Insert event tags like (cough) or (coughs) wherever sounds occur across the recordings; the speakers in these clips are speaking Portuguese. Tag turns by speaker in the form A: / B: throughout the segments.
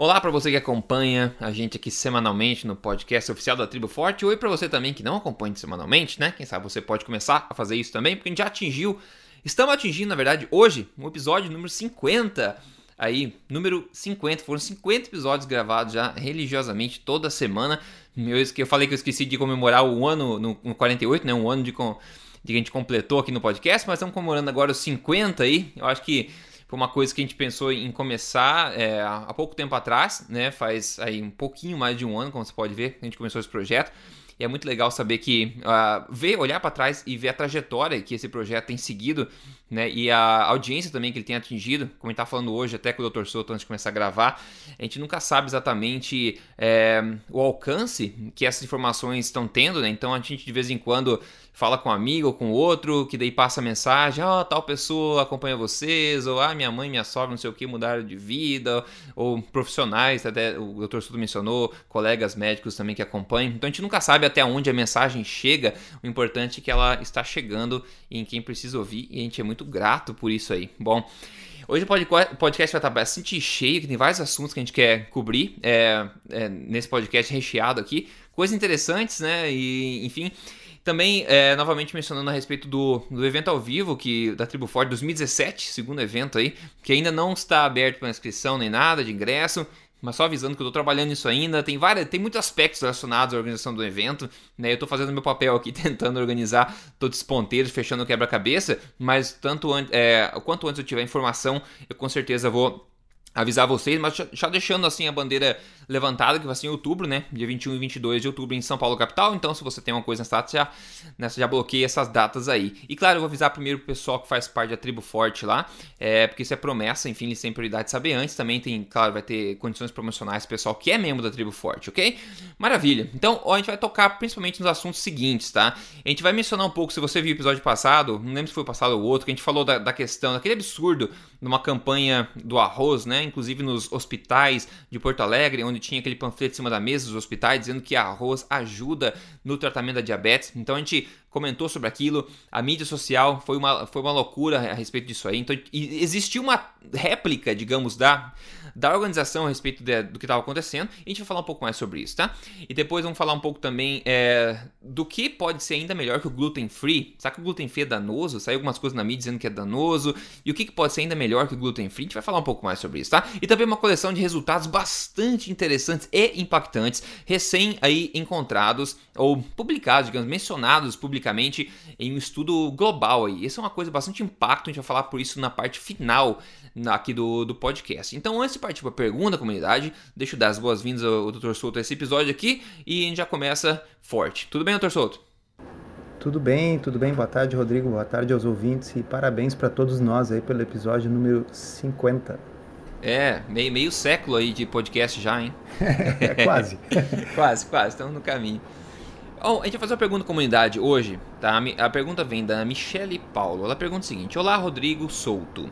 A: Olá para você que acompanha a gente aqui semanalmente no podcast oficial da Tribo Forte. Oi para você também que não acompanha semanalmente, né? Quem sabe você pode começar a fazer isso também, porque a gente já atingiu, estamos atingindo, na verdade, hoje, um episódio número 50. Aí, número 50, foram 50 episódios gravados já religiosamente toda semana. Eu, eu falei que eu esqueci de comemorar o ano no, no 48, né? Um ano de, de que a gente completou aqui no podcast, mas estamos comemorando agora os 50 aí. Eu acho que foi uma coisa que a gente pensou em começar é, há pouco tempo atrás, né? Faz aí um pouquinho mais de um ano, como você pode ver, a gente começou esse projeto. E é muito legal saber que uh, ver, olhar para trás e ver a trajetória que esse projeto tem seguido, né? E a audiência também que ele tem atingido. Como a gente tá falando hoje, até com o Dr. Souto antes de começar a gravar, a gente nunca sabe exatamente é, o alcance que essas informações estão tendo, né? Então a gente de vez em quando fala com um amigo ou com outro, que daí passa a mensagem, ó, oh, tal pessoa acompanha vocês, ou ah, minha mãe, minha sogra, não sei o que, mudaram de vida, ou profissionais, até o Dr. Sudo mencionou, colegas médicos também que acompanham. Então a gente nunca sabe até onde a mensagem chega, o importante é que ela está chegando em quem precisa ouvir, e a gente é muito grato por isso aí. Bom, Hoje o podcast vai estar bastante cheio, que tem vários assuntos que a gente quer cobrir é, é, nesse podcast recheado aqui. Coisas interessantes, né? E, enfim, também, é, novamente mencionando a respeito do, do evento ao vivo que da Tribo Forte 2017, segundo evento aí, que ainda não está aberto para inscrição nem nada de ingresso, mas só avisando que eu estou trabalhando nisso ainda. Tem várias, tem muitos aspectos relacionados à organização do evento, né? Eu estou fazendo meu papel aqui (laughs) tentando organizar todos os ponteiros, fechando o quebra-cabeça, mas tanto an é, quanto antes eu tiver informação, eu com certeza vou avisar vocês, mas já deixando assim a bandeira levantada, que vai ser em outubro, né? Dia 21 e 22 de outubro em São Paulo, capital. Então, se você tem uma coisa nessa data, já, nessa, já bloqueia essas datas aí. E claro, eu vou avisar primeiro o pessoal que faz parte da tribo forte lá, é, porque isso é promessa, enfim, eles têm prioridade de saber antes. Também tem, claro, vai ter condições promocionais pro pessoal que é membro da tribo forte, ok? Maravilha. Então, ó, a gente vai tocar principalmente nos assuntos seguintes, tá? A gente vai mencionar um pouco, se você viu o episódio passado, não lembro se foi o passado ou outro, que a gente falou da, da questão, daquele absurdo numa campanha do arroz, né? Inclusive nos hospitais de Porto Alegre, onde tinha aquele panfleto em cima da mesa dos hospitais dizendo que arroz ajuda no tratamento da diabetes. Então a gente comentou sobre aquilo, a mídia social foi uma, foi uma loucura a respeito disso aí. Então existiu uma réplica, digamos, da, da organização a respeito de, do que estava acontecendo. E a gente vai falar um pouco mais sobre isso, tá? E depois vamos falar um pouco também é, do que pode ser ainda melhor que o gluten free. Sabe que o gluten free é danoso? Saiu algumas coisas na mídia dizendo que é danoso. E o que, que pode ser ainda melhor que o gluten free? A gente vai falar um pouco mais sobre isso, tá? E também uma coleção de resultados bastante interessantes e impactantes, recém aí encontrados ou publicados, digamos, mencionados publicamente em um estudo global aí. Isso é uma coisa bastante impacto, a gente vai falar por isso na parte final aqui do, do podcast. Então, antes de partir para a pergunta, comunidade, deixa eu dar as boas-vindas ao Dr. Souto a esse episódio aqui e a gente já começa forte. Tudo bem, Dr. Souto?
B: Tudo bem, tudo bem. Boa tarde, Rodrigo. Boa tarde aos ouvintes e parabéns para todos nós aí pelo episódio número 50.
A: É, meio, meio século aí de podcast já, hein?
B: é, (laughs) quase. (laughs)
A: quase, quase, estamos no caminho. Bom, a gente vai fazer uma pergunta comunidade hoje, tá? A pergunta vem da Michele Paulo. Ela pergunta o seguinte: Olá, Rodrigo Souto.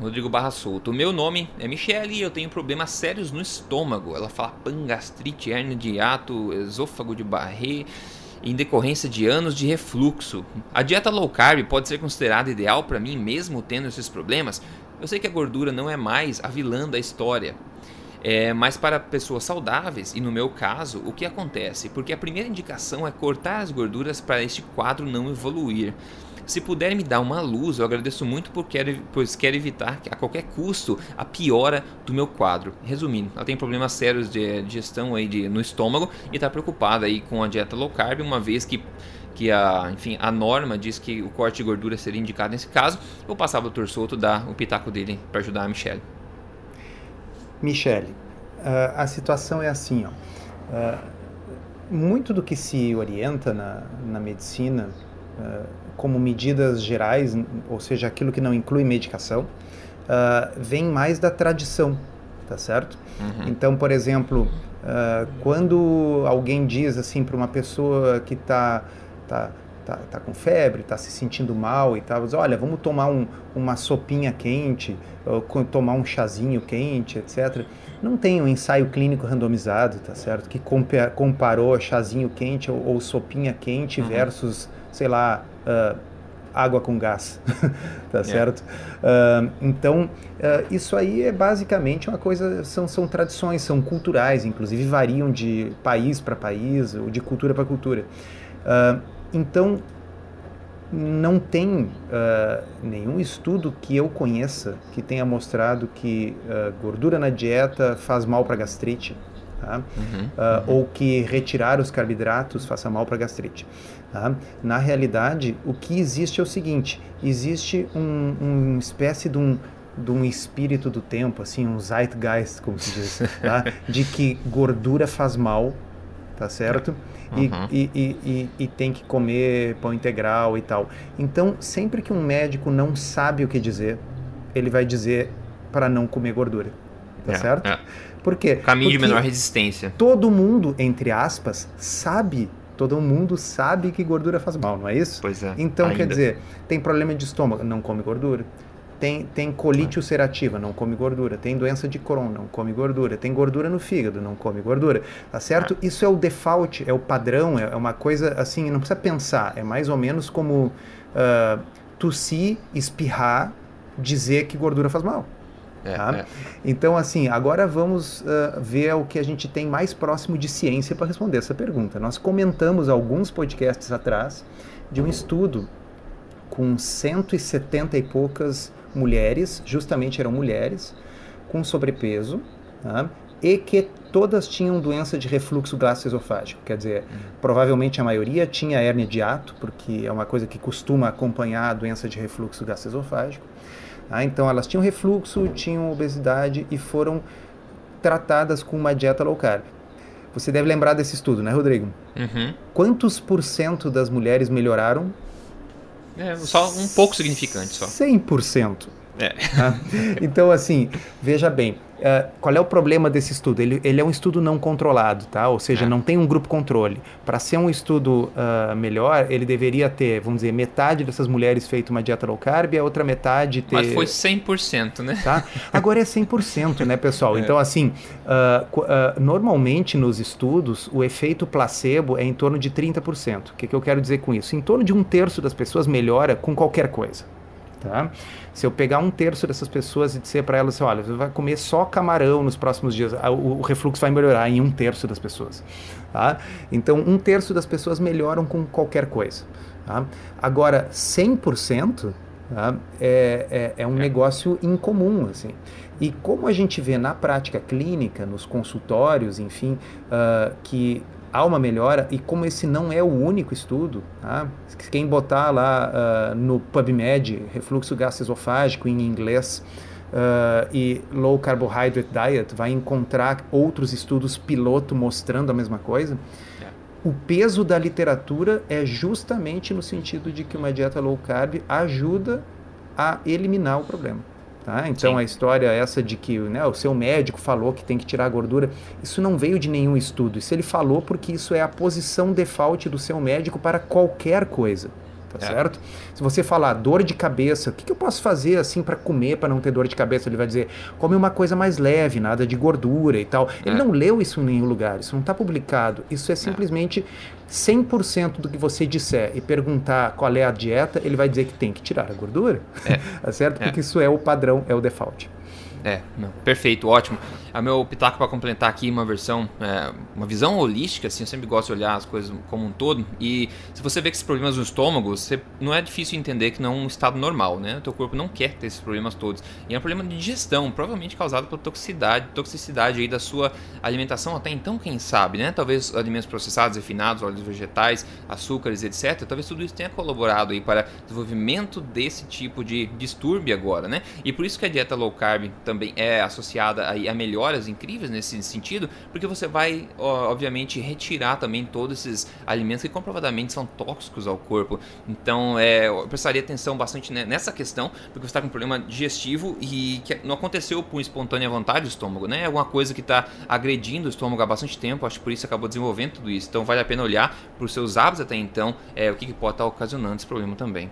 A: Rodrigo Barra Souto. Meu nome é Michele e eu tenho problemas sérios no estômago. Ela fala pangastrite, hernia de hiato, esôfago de barré em decorrência de anos de refluxo. A dieta low carb pode ser considerada ideal para mim mesmo tendo esses problemas? Eu sei que a gordura não é mais a vilã da história, é, mas para pessoas saudáveis, e no meu caso, o que acontece? Porque a primeira indicação é cortar as gorduras para este quadro não evoluir. Se puder me dar uma luz, eu agradeço muito por quero, pois quero evitar a qualquer custo a piora do meu quadro. Resumindo, ela tem problemas sérios de digestão aí de, no estômago e está preocupada aí com a dieta low carb, uma vez que que a, enfim, a norma diz que o corte de gordura seria indicado nesse caso. Vou passar para o Dr. Souto dar o pitaco dele para ajudar a Michelle.
B: Michele, uh, a situação é assim, ó. Uh, muito do que se orienta na, na medicina uh, como medidas gerais, ou seja, aquilo que não inclui medicação, vem mais da tradição, tá certo? Uhum. Então, por exemplo, quando alguém diz assim para uma pessoa que está tá, tá, tá com febre, tá se sentindo mal e tal, olha, vamos tomar um, uma sopinha quente, ou tomar um chazinho quente, etc. Não tem um ensaio clínico randomizado, tá certo? Que comparou chazinho quente ou, ou sopinha quente uhum. versus, sei lá, uh, água com gás, (laughs) tá é. certo? Uh, então, uh, isso aí é basicamente uma coisa, são, são tradições, são culturais, inclusive variam de país para país, ou de cultura para cultura. Uh, então, não tem nenhum estudo que eu conheça que tenha mostrado que gordura na dieta faz mal para gastrite. Tá? Uhum, uhum. Ou que retirar os carboidratos faça mal para gastrite. Tá? Na realidade, o que existe é o seguinte: existe um, uma espécie de um, de um espírito do tempo, assim, um zeitgeist, como se diz, tá? (laughs) de que gordura faz mal, tá certo? E, uhum. e, e, e, e, tem que comer pão integral e tal. Então, sempre que um médico não sabe o que dizer, ele vai dizer para não comer gordura, tá é, certo? É. Por quê?
A: Caminho
B: Porque
A: de menor resistência.
B: Todo mundo, entre aspas, sabe Todo mundo sabe que gordura faz mal, não é isso?
A: Pois é.
B: Então, ainda. quer dizer, tem problema de estômago, não come gordura. Tem, tem colite é. ulcerativa, não come gordura. Tem doença de Crohn, não come gordura. Tem gordura no fígado, não come gordura. Tá certo? É. Isso é o default, é o padrão, é uma coisa assim, não precisa pensar. É mais ou menos como uh, tossir, espirrar, dizer que gordura faz mal. É, tá? é. Então, assim, agora vamos uh, ver o que a gente tem mais próximo de ciência para responder essa pergunta. Nós comentamos alguns podcasts atrás de um estudo com 170 e poucas mulheres, justamente eram mulheres, com sobrepeso, tá? e que todas tinham doença de refluxo gastroesofágico. Quer dizer, uhum. provavelmente a maioria tinha hérnia de ato, porque é uma coisa que costuma acompanhar a doença de refluxo gastroesofágico. Ah, então elas tinham refluxo, tinham obesidade e foram tratadas com uma dieta low carb. Você deve lembrar desse estudo, né, Rodrigo? Uhum. Quantos por cento das mulheres melhoraram?
A: É, só um pouco significante só.
B: 100%. É. Ah, então, assim, veja bem, Uh, qual é o problema desse estudo? Ele, ele, é um estudo não controlado, tá? Ou seja, é. não tem um grupo controle. Para ser um estudo uh, melhor, ele deveria ter, vamos dizer, metade dessas mulheres feito uma dieta low carb e a outra metade ter...
A: Mas foi 100%, né?
B: Tá? Agora é 100%, né, pessoal? (laughs) É. Então, assim, uh, normalmente nos estudos, o efeito placebo é em torno de 30%. O que, que eu quero dizer com isso? Em torno de um terço das pessoas melhora com qualquer coisa. Tá? Se eu pegar um terço dessas pessoas e dizer para elas, assim, olha, você vai comer só camarão nos próximos dias, o, refluxo vai melhorar em um terço das pessoas. Tá? Então, um terço das pessoas melhoram com qualquer coisa. Tá? Agora, 100% tá? é, é, é um é. negócio incomum. Assim. E como a gente vê na prática clínica, nos consultórios, enfim, uh, que há uma melhora e como esse não é o único estudo, tá? quem botar lá uh, no PubMed refluxo gastroesofágico em inglês uh, e low carbohydrate diet vai encontrar outros estudos piloto mostrando a mesma coisa. É. O peso da literatura é justamente no sentido de que uma dieta low carb ajuda a eliminar o problema. Tá? Então Sim. a história essa de que né, o seu médico falou que tem que tirar a gordura, isso não veio de nenhum estudo. Isso ele falou porque isso é a posição default do seu médico para qualquer coisa. Tá é. certo? Se você falar dor de cabeça, o que, que eu posso fazer assim para comer para não ter dor de cabeça? Ele vai dizer, come uma coisa mais leve, nada de gordura e tal. Ele é. não leu isso em nenhum lugar, isso não está publicado. Isso é, é. simplesmente 100% do que você disser e perguntar qual é a dieta, ele vai dizer que tem que tirar a gordura. É. (laughs) tá certo? É. Porque isso é o padrão, é o default.
A: É, não, perfeito, ótimo. A meu pitaco para complementar aqui uma versão, é, uma visão holística, assim, eu sempre gosto de olhar as coisas como um todo. E se você vê que esses problemas no estômago, você, não é difícil entender que não é um estado normal, né? O teu corpo não quer ter esses problemas todos. E é um problema de digestão, provavelmente causado por toxicidade, toxicidade aí da sua alimentação até então, quem sabe, né? Talvez alimentos processados, refinados, óleos vegetais, açúcares, etc. Talvez tudo isso tenha colaborado aí para o desenvolvimento desse tipo de distúrbio agora, né? E por isso que a dieta low carb também é associada a, a melhoras incríveis nesse sentido, porque você vai, obviamente, retirar também todos esses alimentos que comprovadamente são tóxicos ao corpo. Então, é, eu prestaria atenção bastante nessa questão, porque você está com um problema digestivo e que não aconteceu por espontânea vontade do estômago, né? É alguma coisa que está agredindo o estômago há bastante tempo, acho que por isso acabou desenvolvendo tudo isso. Então, vale a pena olhar para os seus hábitos até então, é, o que, que pode estar ocasionando esse problema também.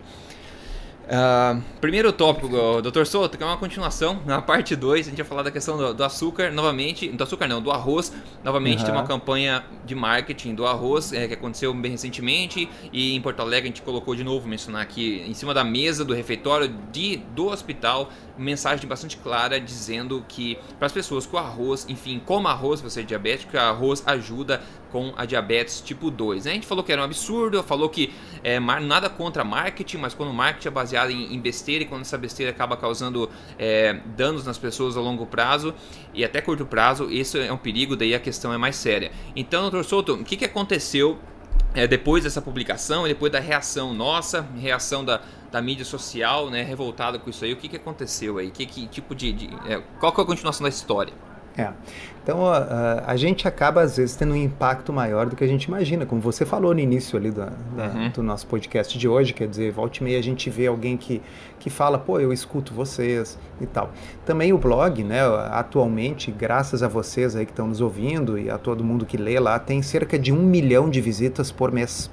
A: Uh, primeiro tópico, Dr. Souto, que é uma continuação, na parte 2, a gente vai falar da questão do, do, açúcar, novamente, do açúcar não, do arroz, novamente uhum. tem uma campanha de marketing do arroz, é, que aconteceu bem recentemente, e em Porto Alegre a gente colocou de novo, mencionar aqui, em cima da mesa do refeitório de, do hospital, mensagem bastante clara dizendo que para as pessoas o arroz, enfim, coma arroz, você é diabético, arroz ajuda com a diabetes tipo 2. Né? A gente falou que era um absurdo, falou que é, nada contra marketing, mas quando o marketing é baseado em, em besteira e quando essa besteira acaba causando é, danos nas pessoas a longo prazo e até curto prazo, isso é um perigo, daí a questão é mais séria. Então, doutor Souto, o que, que aconteceu é, depois dessa publicação depois da reação nossa, reação da, da mídia social, né, revoltada com isso aí, o que, que aconteceu aí? Que, que tipo de, de é, qual que é a continuação da história?
B: É. Então a, a, gente acaba às vezes tendo um impacto maior do que a gente imagina, como você falou no início ali da, da, uhum. do nosso podcast de hoje, quer dizer, volta e meia a gente vê alguém que, que fala, pô, eu escuto vocês e tal. Também o blog, né, atualmente, graças a vocês aí que estão nos ouvindo e a todo mundo que lê lá, tem cerca de um milhão de visitas por mês.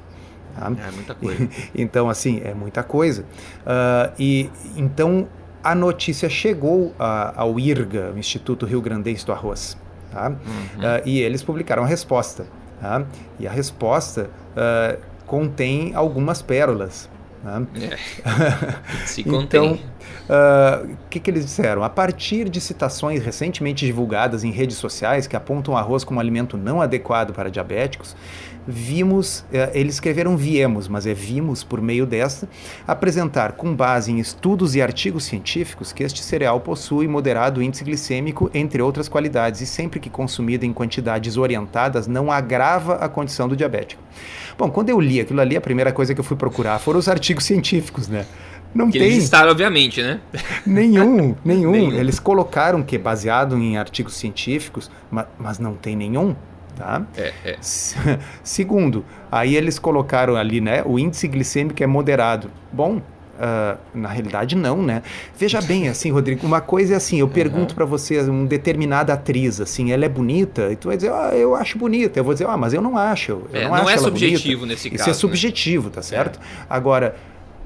A: Tá? É muita coisa. (laughs)
B: então, assim, é muita coisa. Uh, e então a notícia chegou a, ao IRGA, o Instituto Rio Grandense do Arroz, tá? Uhum. Uh, e eles publicaram a resposta. Tá? E a resposta uh, contém algumas pérolas. Tá? É. (laughs)
A: Se contém.
B: então, o uh, que, que, eles disseram? A partir de citações recentemente divulgadas em redes sociais que apontam o arroz como alimento não adequado para diabéticos, vimos, eh, eles escreveram viemos, mas é vimos por meio desta, apresentar com base em estudos e artigos científicos que este cereal possui moderado índice glicêmico, entre outras qualidades, e sempre que consumido em quantidades orientadas, não agrava a condição do diabético. Bom, quando eu li aquilo ali, a primeira coisa que eu fui procurar foram os artigos (laughs) científicos, né?
A: Não que tem. Eles obviamente, né?
B: Nenhum, (laughs) nenhum, nenhum. Eles colocaram que é baseado em artigos científicos, mas, mas não tem nenhum. Tá?
A: É, é. (laughs)
B: Segundo, aí eles colocaram ali, né? O índice glicêmico é moderado. Bom, Uh, na realidade não, né? Veja bem, (laughs) assim, Rodrigo, uma coisa é assim, eu pergunto uhum. para você, uma determinada atriz, assim, ela é bonita, e tu vai dizer, ah, eu acho bonita. Eu vou dizer, ah, mas eu não acho. Eu
A: é,
B: não,
A: não
B: acho
A: é subjetivo bonita. nesse
B: caso.
A: Isso
B: é subjetivo, né? tá certo? É. Agora,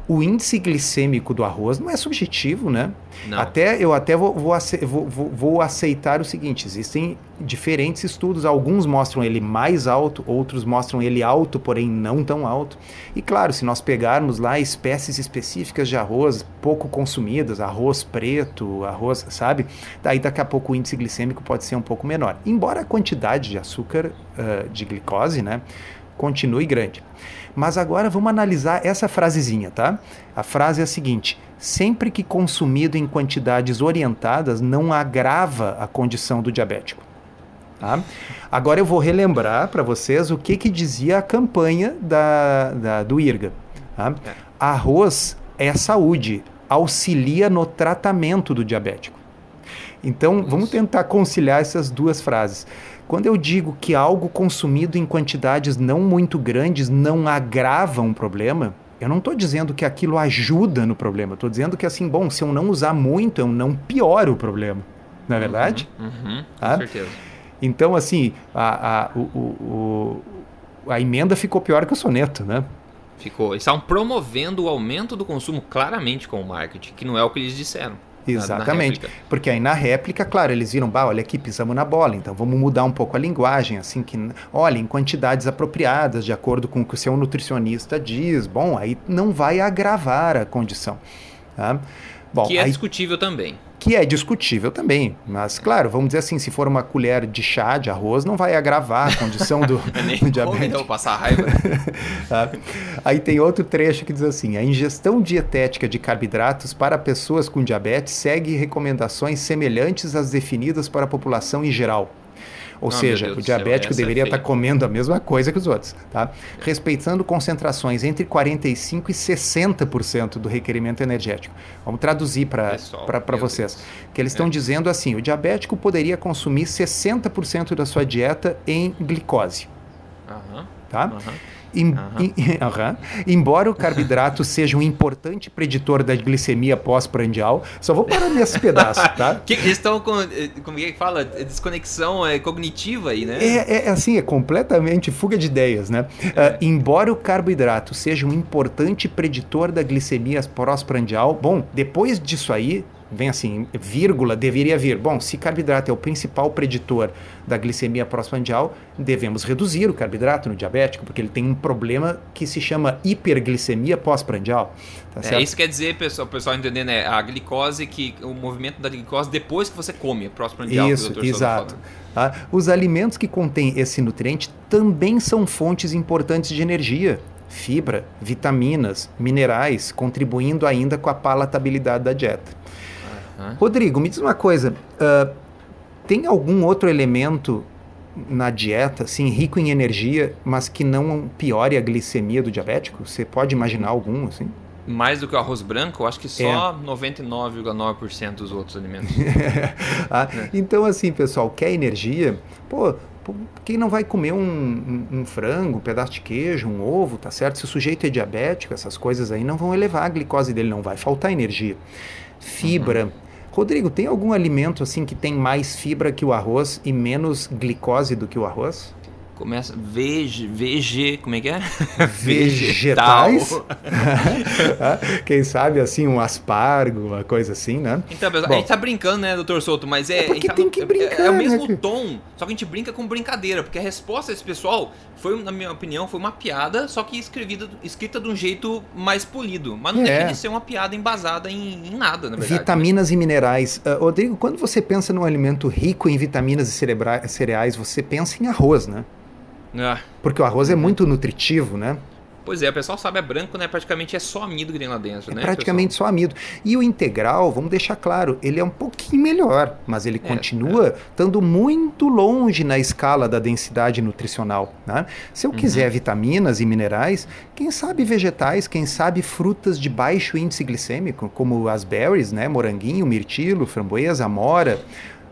B: o índice glicêmico do arroz não é subjetivo, né? Não. Até, eu até vou, vou, vou, aceitar o seguinte: existem diferentes estudos, alguns mostram ele mais alto, outros mostram ele alto, porém não tão alto. E claro, se nós pegarmos lá espécies específicas de arroz pouco consumidas, arroz preto, arroz, sabe? Daí daqui a pouco o índice glicêmico pode ser um pouco menor. Embora a quantidade de açúcar, uh, de glicose, né, continue grande. Mas agora vamos analisar essa frasezinha, tá? A frase é a seguinte: sempre que consumido em quantidades orientadas, não agrava a condição do diabético. Tá? Agora eu vou relembrar para vocês o que, que dizia a campanha da, da do IRGA. Tá? Arroz é saúde, auxilia no tratamento do diabético. Então, vamos tentar conciliar essas duas frases. Quando eu digo que algo consumido em quantidades não muito grandes não agrava um problema, eu não estou dizendo que aquilo ajuda no problema. Estou dizendo que, assim, bom, se eu não usar muito, eu não pioro o problema. Não é verdade?
A: Uhum, uhum, ah? Com certeza.
B: Então, assim, a, a, o, o, a emenda ficou pior que o soneto, né?
A: Ficou. Eles estavam promovendo o aumento do consumo claramente com o marketing, que não é o que eles disseram.
B: Exatamente. Na, Porque aí na réplica, claro, eles viram, bah, olha aqui, pisamos na bola, então vamos mudar um pouco a linguagem, assim que, olha, em quantidades apropriadas, de acordo com o que o seu nutricionista diz, bom, aí não vai agravar a condição. Tá?
A: Bom, que é aí, discutível também
B: que é discutível também. Mas, claro, vamos dizer assim, se for uma colher de chá de arroz, não vai agravar a condição do, (laughs)
A: do diabetes. Não passar raiva.
B: Tá? (laughs) Aí tem outro trecho que diz assim: a ingestão dietética de carboidratos para pessoas com diabetes segue recomendações semelhantes às definidas para a população em geral. Ou seja, o diabético céu, deveria estar tá comendo a mesma coisa que os outros, tá? Respeitando concentrações entre 45 e 60% do requerimento energético. Vamos traduzir para vocês. Deus. Que eles estão é. dizendo assim: o diabético poderia consumir 60% da sua dieta em glicose. Uhum. Tá? Uhum. Em, em, (laughs) Embora o carboidrato (laughs) seja um importante preditor da glicemia pós-prandial, só vou parar nesse (laughs) pedaço, tá?
A: que, eles estão com, eh, como é que fala? Desconexão é, cognitiva aí, né?
B: É, é, assim, é completamente fuga de ideias, né? É. Uh, embora o carboidrato seja um importante preditor da glicemia pós-prandial, bom, depois disso aí, vem assim, vírgula, deveria vir. Bom, se carboidrato é o principal preditor da glicemia pós-prandial, devemos reduzir o carboidrato no diabético, porque ele tem um problema que se chama hiperglicemia pós-prandial.
A: Tá é, isso quer dizer, pessoal, pessoal entendendo, né, a glicose, que o movimento da glicose depois que você come, pós-prandial.
B: Isso, exato. Tá? Os alimentos que contêm esse nutriente também são fontes importantes de energia fibra, vitaminas, minerais, contribuindo ainda com a palatabilidade da dieta. Rodrigo, me diz uma coisa. Uh, tem algum outro elemento na dieta, assim, rico em energia, mas que não piore a glicemia do diabético? Você pode imaginar algum, assim?
A: Mais do que o arroz branco, eu acho que só é. 99,9% dos outros alimentos. (laughs)
B: ah, é. Então, assim, pessoal, quer energia? Pô, quem não vai comer um, um, um, frango, um pedaço de queijo, um ovo, tá certo? Se o sujeito é diabético, essas coisas aí não vão elevar a glicose dele, não vai faltar energia. Fibra. Uhum Rodrigo, tem algum alimento assim que tem mais fibra que o arroz e menos glicose do que o arroz?
A: Começa VG, VG, como é que é? (laughs)
B: Vegetais? (laughs) Quem sabe assim um aspargo, uma coisa assim, né?
A: Então, Bom, a gente tá brincando, né, doutor Souto, mas é,
B: é porque
A: tá
B: tem que brincar,
A: é, é, o mesmo né? tom, só que a gente brinca com brincadeira, porque a resposta desse pessoal foi, na minha opinião, foi uma piada, só que escrevida, escrita de um jeito mais polido, mas não é. deixa de ser uma piada embasada em, em nada, na verdade.
B: Vitaminas e minerais. Uh, Rodrigo, quando você pensa num alimento rico em vitaminas e cereais, você pensa em arroz, né? Ah. Porque o arroz é muito nutritivo, né?
A: Pois é, o pessoal sabe, é branco, né? Praticamente é só amido que tem lá dentro,
B: é
A: né?
B: Praticamente pessoal? só amido. E o integral, vamos deixar claro, ele é um pouquinho melhor, mas ele é, continua é. estando muito longe na escala da densidade nutricional. Né? Se eu uhum. quiser vitaminas e minerais, quem sabe vegetais, quem sabe frutas de baixo índice glicêmico, como as berries, né? Moranguinho, mirtilo, framboesa, amora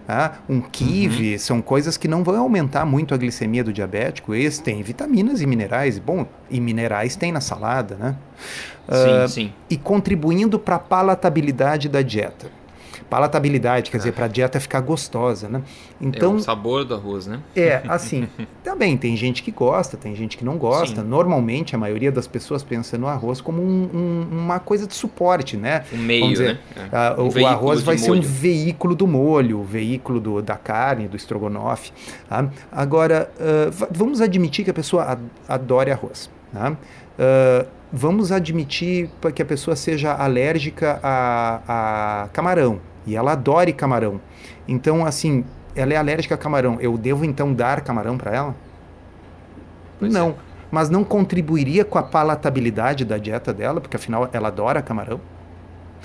B: ah, um kiwi, uhum. são coisas que não vão aumentar muito a glicemia do diabético. Eles têm vitaminas e minerais, bom, e minerais tem na salada, né?
A: Sim, uh, sim.
B: E contribuindo para a palatabilidade da dieta palatabilidade, quer dizer, para a dieta ficar gostosa, né?
A: Então, é o sabor do arroz, né?
B: É, (laughs) assim, também tem gente que gosta, tem gente que não gosta. Sim. Normalmente, a maioria das pessoas pensa no arroz como um, um, uma coisa de suporte, né?
A: Um meio, dizer, né?
B: É. Um o, arroz vai ser um veículo do molho, o veículo do, da carne, do estrogonofe. Tá? Agora, uh, vamos admitir que a pessoa adore arroz, tá? Uh, vamos admitir que a pessoa seja alérgica a, a camarão e ela adore camarão. Então, assim, ela é alérgica a camarão. Eu devo então dar camarão para ela? Pois não. É. Mas não contribuiria com a palatabilidade da dieta dela, porque afinal ela adora camarão?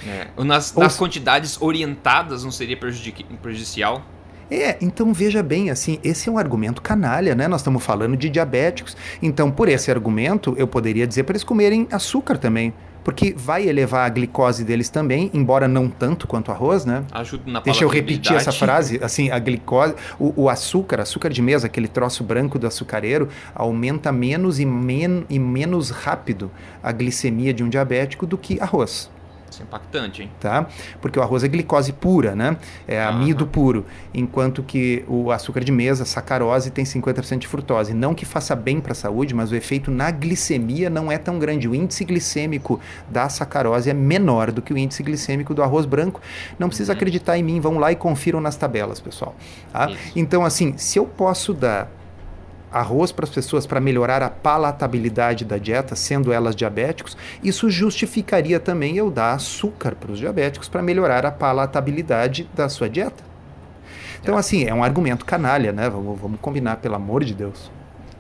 A: É. Nas, nas quantidades orientadas não seria prejudicial?
B: É, então veja bem, assim, esse é um argumento canalha, né? Nós estamos falando de diabéticos. Então, por esse argumento, eu poderia dizer para eles comerem açúcar também. Porque vai elevar a glicose deles também, embora não tanto quanto o arroz, né?
A: Ajuda na
B: Deixa eu repetir essa frase. Assim, a glicose, o, o, açúcar, açúcar de mesa, aquele troço branco do açucareiro, aumenta menos e, men, e menos rápido a glicemia de um diabético do que arroz.
A: Isso é impactante, hein?
B: Tá? Porque o arroz é glicose pura, né? É amido uhum. puro. Enquanto que o açúcar de mesa, sacarose, tem 50% de frutose. Não que faça bem para a saúde, mas o efeito na glicemia não é tão grande. O índice glicêmico da sacarose é menor do que o índice glicêmico do arroz branco. Não precisa uhum. acreditar em mim, vão lá e confiram nas tabelas, pessoal. Tá? Então, assim, se eu posso dar arroz para as pessoas para melhorar a palatabilidade da dieta, sendo elas diabéticos, isso justificaria também eu dar açúcar para os diabéticos para melhorar a palatabilidade da sua dieta. Então, assim, é um argumento canalha, né? Vamos, vamos combinar, pelo amor de Deus.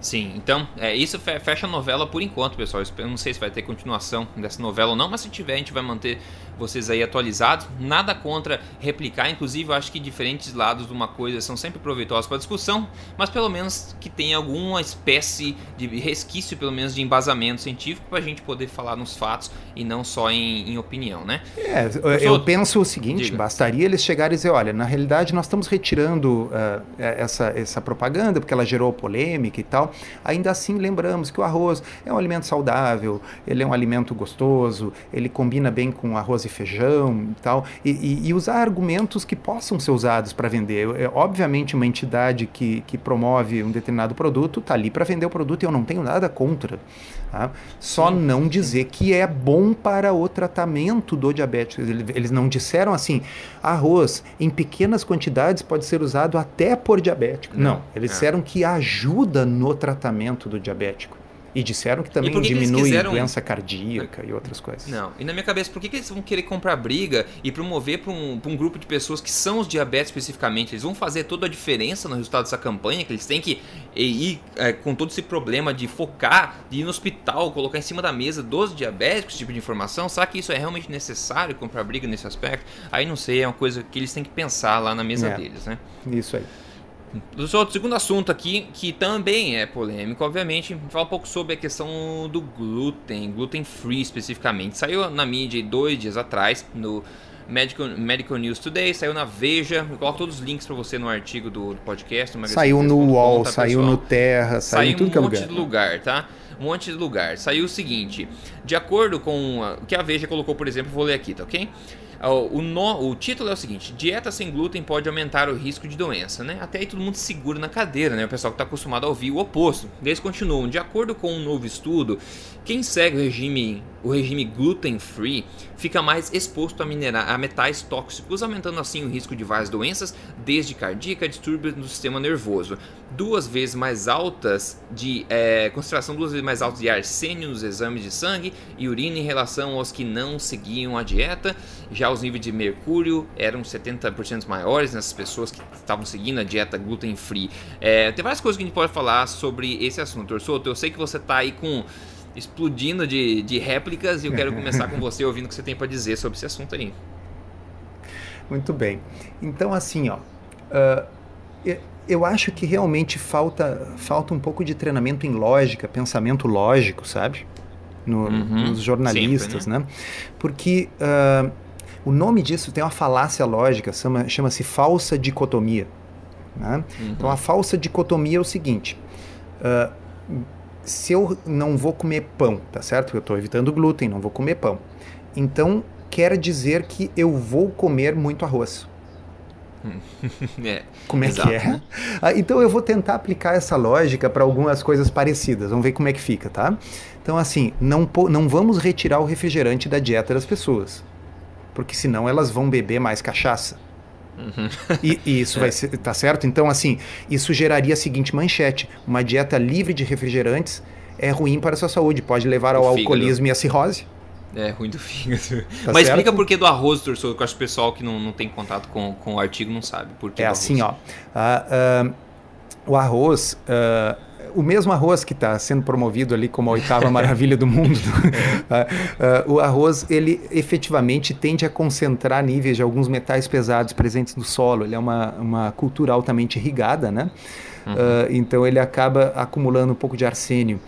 A: Sim, então, é, isso fecha a novela por enquanto, pessoal. Eu não sei se vai ter continuação dessa novela ou não, mas se tiver, a gente vai manter vocês aí atualizados. Nada contra replicar, inclusive eu acho que diferentes lados de uma coisa são sempre proveitosos para discussão, mas pelo menos que tenha alguma espécie de resquício, pelo menos de embasamento científico, para a gente poder falar nos fatos e não só em, em opinião, né?
B: É, eu, penso o seguinte: Diga. bastaria eles chegarem e dizer, olha, na realidade nós estamos retirando uh, essa, essa propaganda porque ela gerou polêmica e tal. Ainda assim, lembramos que o arroz é um alimento saudável, ele é um alimento gostoso, ele combina bem com arroz e feijão e tal, e, e, e usar argumentos que possam ser usados para vender. É, obviamente, uma entidade que, que promove um determinado produto está ali para vender o produto e eu não tenho nada contra. Tá? Só sim, não dizer que é bom para o tratamento do diabetes. Eles não disseram assim, arroz em pequenas quantidades pode ser usado até por diabético. Não, não eles é. disseram que ajuda no tratamento do diabético. E disseram que também que diminui quiseram... doença cardíaca e outras coisas.
A: Não, e na minha cabeça, por que, que eles vão querer comprar briga e promover para um, um grupo de pessoas que são os diabetes especificamente? Eles vão fazer toda a diferença no resultado dessa campanha, que eles têm que ir é, com todo esse problema de focar, de ir no hospital, colocar em cima da mesa dos diabéticos esse tipo de informação? Será que isso é realmente necessário comprar briga nesse aspecto? Aí não sei, é uma coisa que eles têm que pensar lá na mesa é, deles, né?
B: Isso aí.
A: O segundo assunto aqui, que também é polêmico, obviamente, fala um pouco sobre a questão do glúten, gluten free especificamente. Saiu na mídia dois dias atrás, no Medical, Medical News Today, saiu na Veja, eu coloco todos os links para você no artigo do, podcast.
B: Saiu no UOL, tá, saiu no Terra, saiu, saiu em tudo
A: um
B: que é
A: lugar.
B: monte
A: de lugar, tá? Um monte de lugar. Saiu o seguinte, de acordo com o que a Veja colocou, por exemplo, vou ler aqui, tá ok? O, no, o título é o seguinte: Dieta sem glúten pode aumentar o risco de doença, né? Até aí todo mundo segura na cadeira, né? O pessoal que está acostumado a ouvir o oposto. Eles continuam: de acordo com um novo estudo, quem segue o regime, o regime gluten free fica mais exposto a, minerais, a metais tóxicos, aumentando assim o risco de várias doenças, desde cardíaca distúrbios do sistema nervoso. Duas vezes mais altas de é, concentração duas vezes mais altas de arsênio nos exames de sangue e urina em relação aos que não seguiam a dieta. Já os níveis de mercúrio eram 70% maiores nessas pessoas que estavam seguindo a dieta gluten free. É, tem várias coisas que a gente pode falar sobre esse assunto. Orsoto, eu sei que você está aí com explodindo de, de réplicas e eu quero começar com você ouvindo o que você tem para dizer sobre esse assunto aí.
B: Muito bem. Então, assim, ó, uh, eu acho que realmente falta, falta um pouco de treinamento em lógica, pensamento lógico, sabe? No, uhum, nos jornalistas, sempre, né? né? Porque uh, o nome disso tem uma falácia lógica, chama-se chama falsa dicotomia. Né? Uhum. Então, a falsa dicotomia é o seguinte. Uh, se eu não vou comer pão, tá certo? Eu estou evitando glúten, não vou comer pão. Então, quer dizer que eu vou comer muito arroz. (laughs) é, como é exato, que é? Né? Ah, então eu vou tentar aplicar essa lógica para algumas coisas parecidas. Vamos ver como é que fica, tá? Então, assim, não, não vamos retirar o refrigerante da dieta das pessoas. Porque senão elas vão beber mais cachaça. Uhum. E, e, isso (laughs) é. vai ser, tá certo? Então, assim, isso geraria a seguinte manchete: uma dieta livre de refrigerantes é ruim para a sua saúde, pode levar ao alcoolismo e à cirrose.
A: É, ruim do (laughs) fígado. Tá Mas certo? explica por que do arroz, torçou, que eu acho que o pessoal que não, não tem contato com, com o artigo não sabe. Por que
B: é assim, ó. Uh, uh, o arroz. Uh, o mesmo arroz que está sendo promovido ali como a oitava (laughs) maravilha do mundo, uh, (laughs) uh, o arroz ele efetivamente tende a concentrar níveis de alguns metais pesados presentes no solo. Ele é uma, uma cultura altamente irrigada, né? Uhum. Uh, então ele acaba acumulando um pouco de arsênio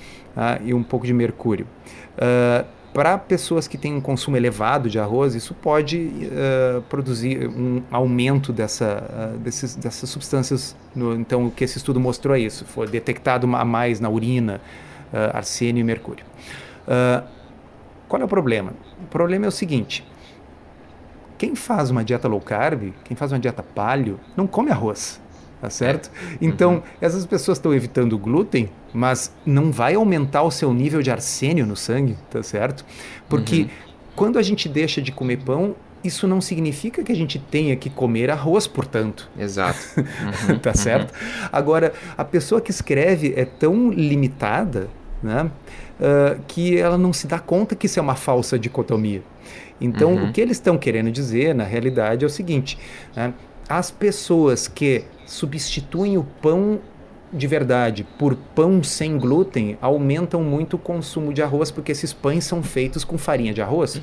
B: e um pouco de mercúrio. Para pessoas que têm um consumo elevado de arroz, isso pode uh, produzir um aumento dessa, uh, desses, dessas substâncias. No, então, o que esse estudo mostrou é isso: foi detectado a mais na urina uh, arsênio e mercúrio. qual é o problema? O problema é o seguinte: quem faz uma dieta low carb, quem faz uma dieta paleo, não come arroz tá certo? Então, uhum. essas pessoas estão evitando o glúten, mas não vai aumentar o seu nível de arsênio no sangue, tá certo? Porque uhum. quando a gente deixa de comer pão, isso não significa que a gente tenha que comer arroz, portanto.
A: Exato. (laughs)
B: Uhum, tá certo? Uhum. Agora, a pessoa que escreve é tão limitada né, uh, que ela não se dá conta que isso é uma falsa dicotomia. Então, uhum. o que eles estão querendo dizer, na realidade, é o seguinte: né, as pessoas que substituem o pão de verdade por pão sem glúten aumentam muito o consumo de arroz porque esses pães são feitos com farinha de arroz.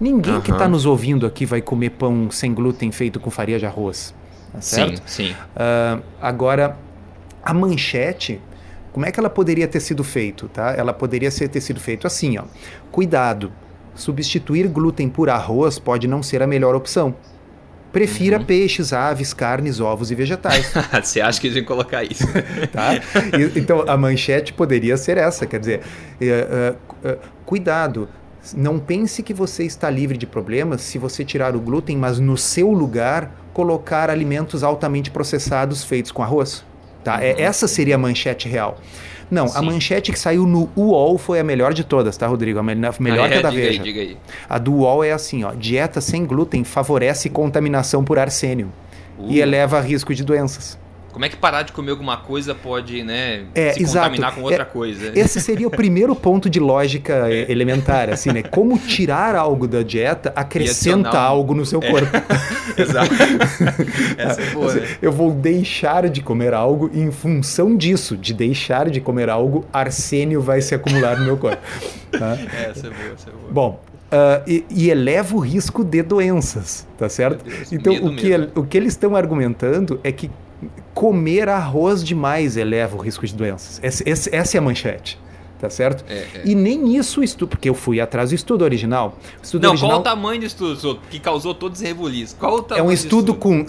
B: Ninguém uhum. que está nos ouvindo aqui vai comer pão sem glúten feito com farinha de arroz. Tá certo?
A: Sim, sim.
B: Uh, agora, a manchete, como é que ela poderia ter sido feito? Tá? Ela poderia ser, ter sido feito assim, ó. Cuidado, substituir glúten por arroz pode não ser a melhor opção. Prefira uhum. peixes, aves, carnes, ovos e vegetais. (laughs)
A: Você acha que eles iam colocar isso? (laughs)
B: tá? E, então a manchete poderia ser essa, quer dizer, uh, uh, uh, cuidado. Não pense que você está livre de problemas se você tirar o glúten, mas no seu lugar colocar alimentos altamente processados feitos com arroz. Tá? É, uhum. essa seria a manchete real. Não, Sim. a manchete que saiu no UOL foi a melhor de todas, tá, Rodrigo? A melhor, melhor ah, é, que a da diga Veja. Aí, diga aí. A do UOL é assim, ó. Dieta sem glúten favorece contaminação por arsênio uh. e eleva risco de doenças.
A: Como é que parar de comer alguma coisa pode, né, é, se exato. contaminar com outra é, coisa?
B: Esse seria o primeiro ponto de lógica (laughs) é. elementar, assim, né? Como tirar algo da dieta acrescenta algo no seu é. corpo. (laughs)
A: exato. (laughs) Essa é boa,
B: assim,
A: né?
B: Eu vou deixar de comer algo e em função disso, de deixar de comer algo, arsênio vai se acumular no meu corpo.
A: Tá? Essa é boa, essa é boa.
B: Bom, Uh, e, e, eleva o risco de doenças, tá certo? Deus, então, o que, o que eles estão argumentando é que comer arroz demais eleva o risco de doenças. Essa, essa é a manchete. Tá certo? É, é. E nem isso o estudo, porque eu fui atrás do estudo original. O estudo
A: não,
B: original,
A: qual o tamanho do estudo que causou todos os rebuliços? Qual o tamanho
B: É um estudo, estudo? com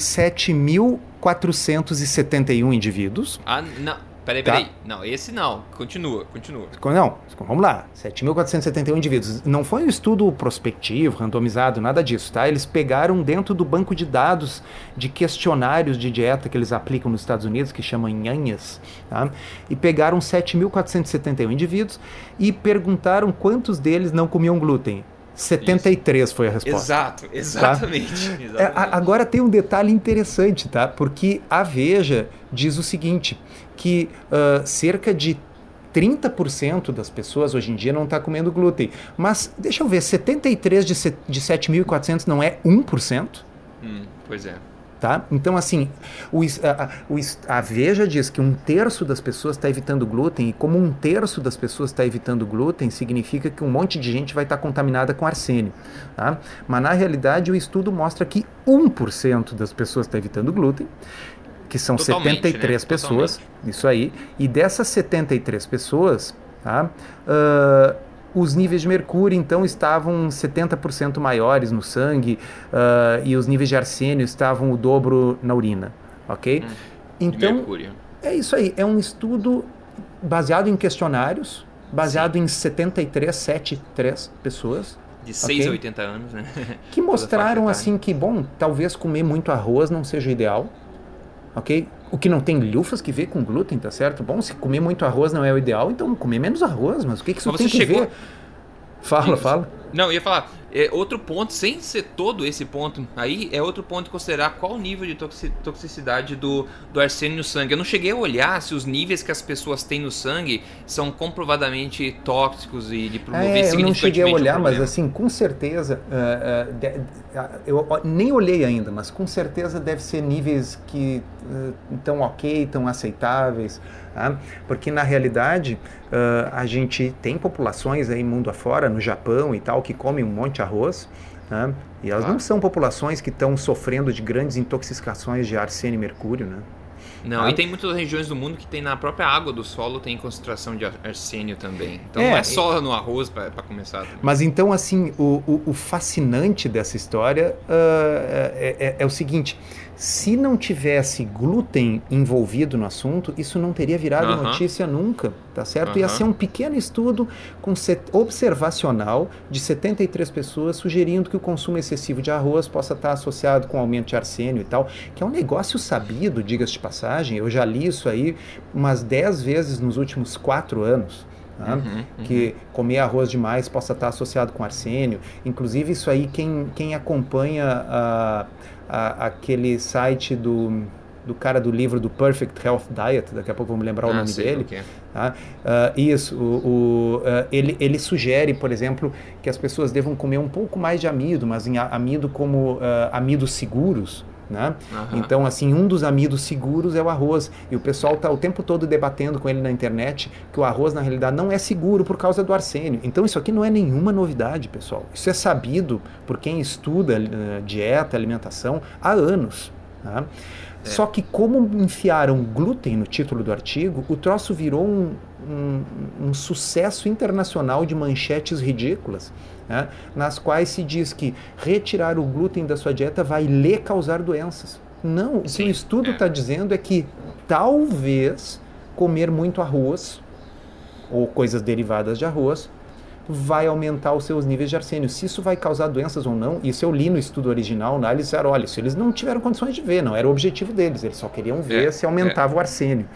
B: 7.471 indivíduos.
A: Ah, não. Peraí, tá? peraí. Não, esse não. Continua, continua.
B: Não, vamos lá. 7.471 indivíduos. Não foi um estudo prospectivo, randomizado, nada disso, tá? Eles pegaram dentro do banco de dados de questionários de dieta que eles aplicam nos Estados Unidos, que chamam Nhanhas, tá? E pegaram 7.471 indivíduos e perguntaram quantos deles não comiam glúten. 73 Isso. foi a resposta.
A: Exato, exatamente. Tá? exatamente. É,
B: agora tem um detalhe interessante, tá? Porque a Veja diz o seguinte: que uh, cerca de 30% das pessoas hoje em dia não está comendo glúten. Mas, deixa eu ver, 73 de, de 7.400 não é 1%?
A: Hum, pois é.
B: Tá? Então, assim, o, a, a Veja diz que um terço das pessoas está evitando glúten, e como um terço das pessoas está evitando glúten, significa que um monte de gente vai estar tá contaminada com arsênio. Tá? Mas, na realidade, o estudo mostra que 1% das pessoas está evitando glúten, que são Totalmente, 73 né? pessoas, Totalmente. isso aí, e dessas 73 pessoas, tá? Uh, os níveis de mercúrio então estavam 70% maiores no sangue uh, e os níveis de arsênio estavam o dobro na urina, ok? Hum, então é isso aí, é um estudo baseado em questionários, baseado Sim. em 73, 73 pessoas.
A: De 6 okay? a 80 anos, né?
B: Que (laughs) mostraram assim que, bom, talvez comer muito arroz não seja ideal, ok? O que não tem lufas que vê com glúten, tá certo? Bom, se comer muito arroz não é o ideal, então comer menos arroz, mas o que, que isso mas tem que chegou... ver? Fala, fala.
A: Não, eu ia falar, é, outro ponto, sem ser todo esse ponto aí, é outro ponto considerar qual o nível de toxicidade do, do arsênio no sangue. Eu não cheguei a olhar se os níveis que as pessoas têm no sangue são comprovadamente tóxicos e de
B: promover é, Eu não cheguei a olhar, mas assim, com certeza, uh, uh, de, uh, eu nem olhei ainda, mas com certeza deve ser níveis que estão ok, estão aceitáveis. Tá? Porque na realidade a gente tem populações aí mundo afora, no Japão e tal, que comem um monte de arroz. Né? E elas ah. não são populações que estão sofrendo de grandes intoxicações de arsênio e mercúrio. Né?
A: Não, ah. e tem muitas regiões do mundo que tem na própria água do solo tem concentração de arsênio também. Então é, não é só no arroz para começar. Também.
B: Mas então, assim, o, o, o fascinante dessa história uh, é, é, é, o seguinte: se não tivesse glúten envolvido no assunto, isso não teria virado uh -huh. notícia nunca, tá certo? Uh -huh. Ia ser um pequeno estudo com observacional de 73 pessoas sugerindo que o consumo excessivo de arroz possa estar associado com aumento de arsênio e tal, que é um negócio sabido, diga-se de passagem. Eu já li isso aí umas 10 vezes nos últimos quatro anos. Uhum, uhum. que comer arroz demais possa estar associado com arsênio. Inclusive, isso aí, quem, quem acompanha a, aquele site do, do cara do livro do Perfect Health Diet, daqui a pouco vamos lembrar ah, o nome dele. É. Tá? Uh, isso, o, o uh, ele, ele sugere, por exemplo, que as pessoas devam comer um pouco mais de amido, mas em amido como uh, amidos seguros. Né? Uhum. Então, assim, um dos amidos seguros é o arroz. E o pessoal está o tempo todo debatendo com ele na internet que o arroz, na realidade, não é seguro por causa do arsênio. Então, isso aqui não é nenhuma novidade, pessoal. Isso é sabido por quem estuda uh, dieta, alimentação há anos. Tá? É. Só que como enfiaram glúten no título do artigo, o troço virou um, um, um sucesso internacional de manchetes ridículas, né? nas quais se diz que retirar o glúten da sua dieta vai lhe causar doenças. Não, o que o estudo está é. dizendo é que talvez comer muito arroz ou coisas derivadas de arroz vai aumentar os seus níveis de arsênio. Se isso vai causar doenças ou não, isso eu li no estudo original, lá eles disseram, olha, isso eles não tiveram condições de ver, não era o objetivo deles, eles só queriam ver é, se aumentava é. o arsênio.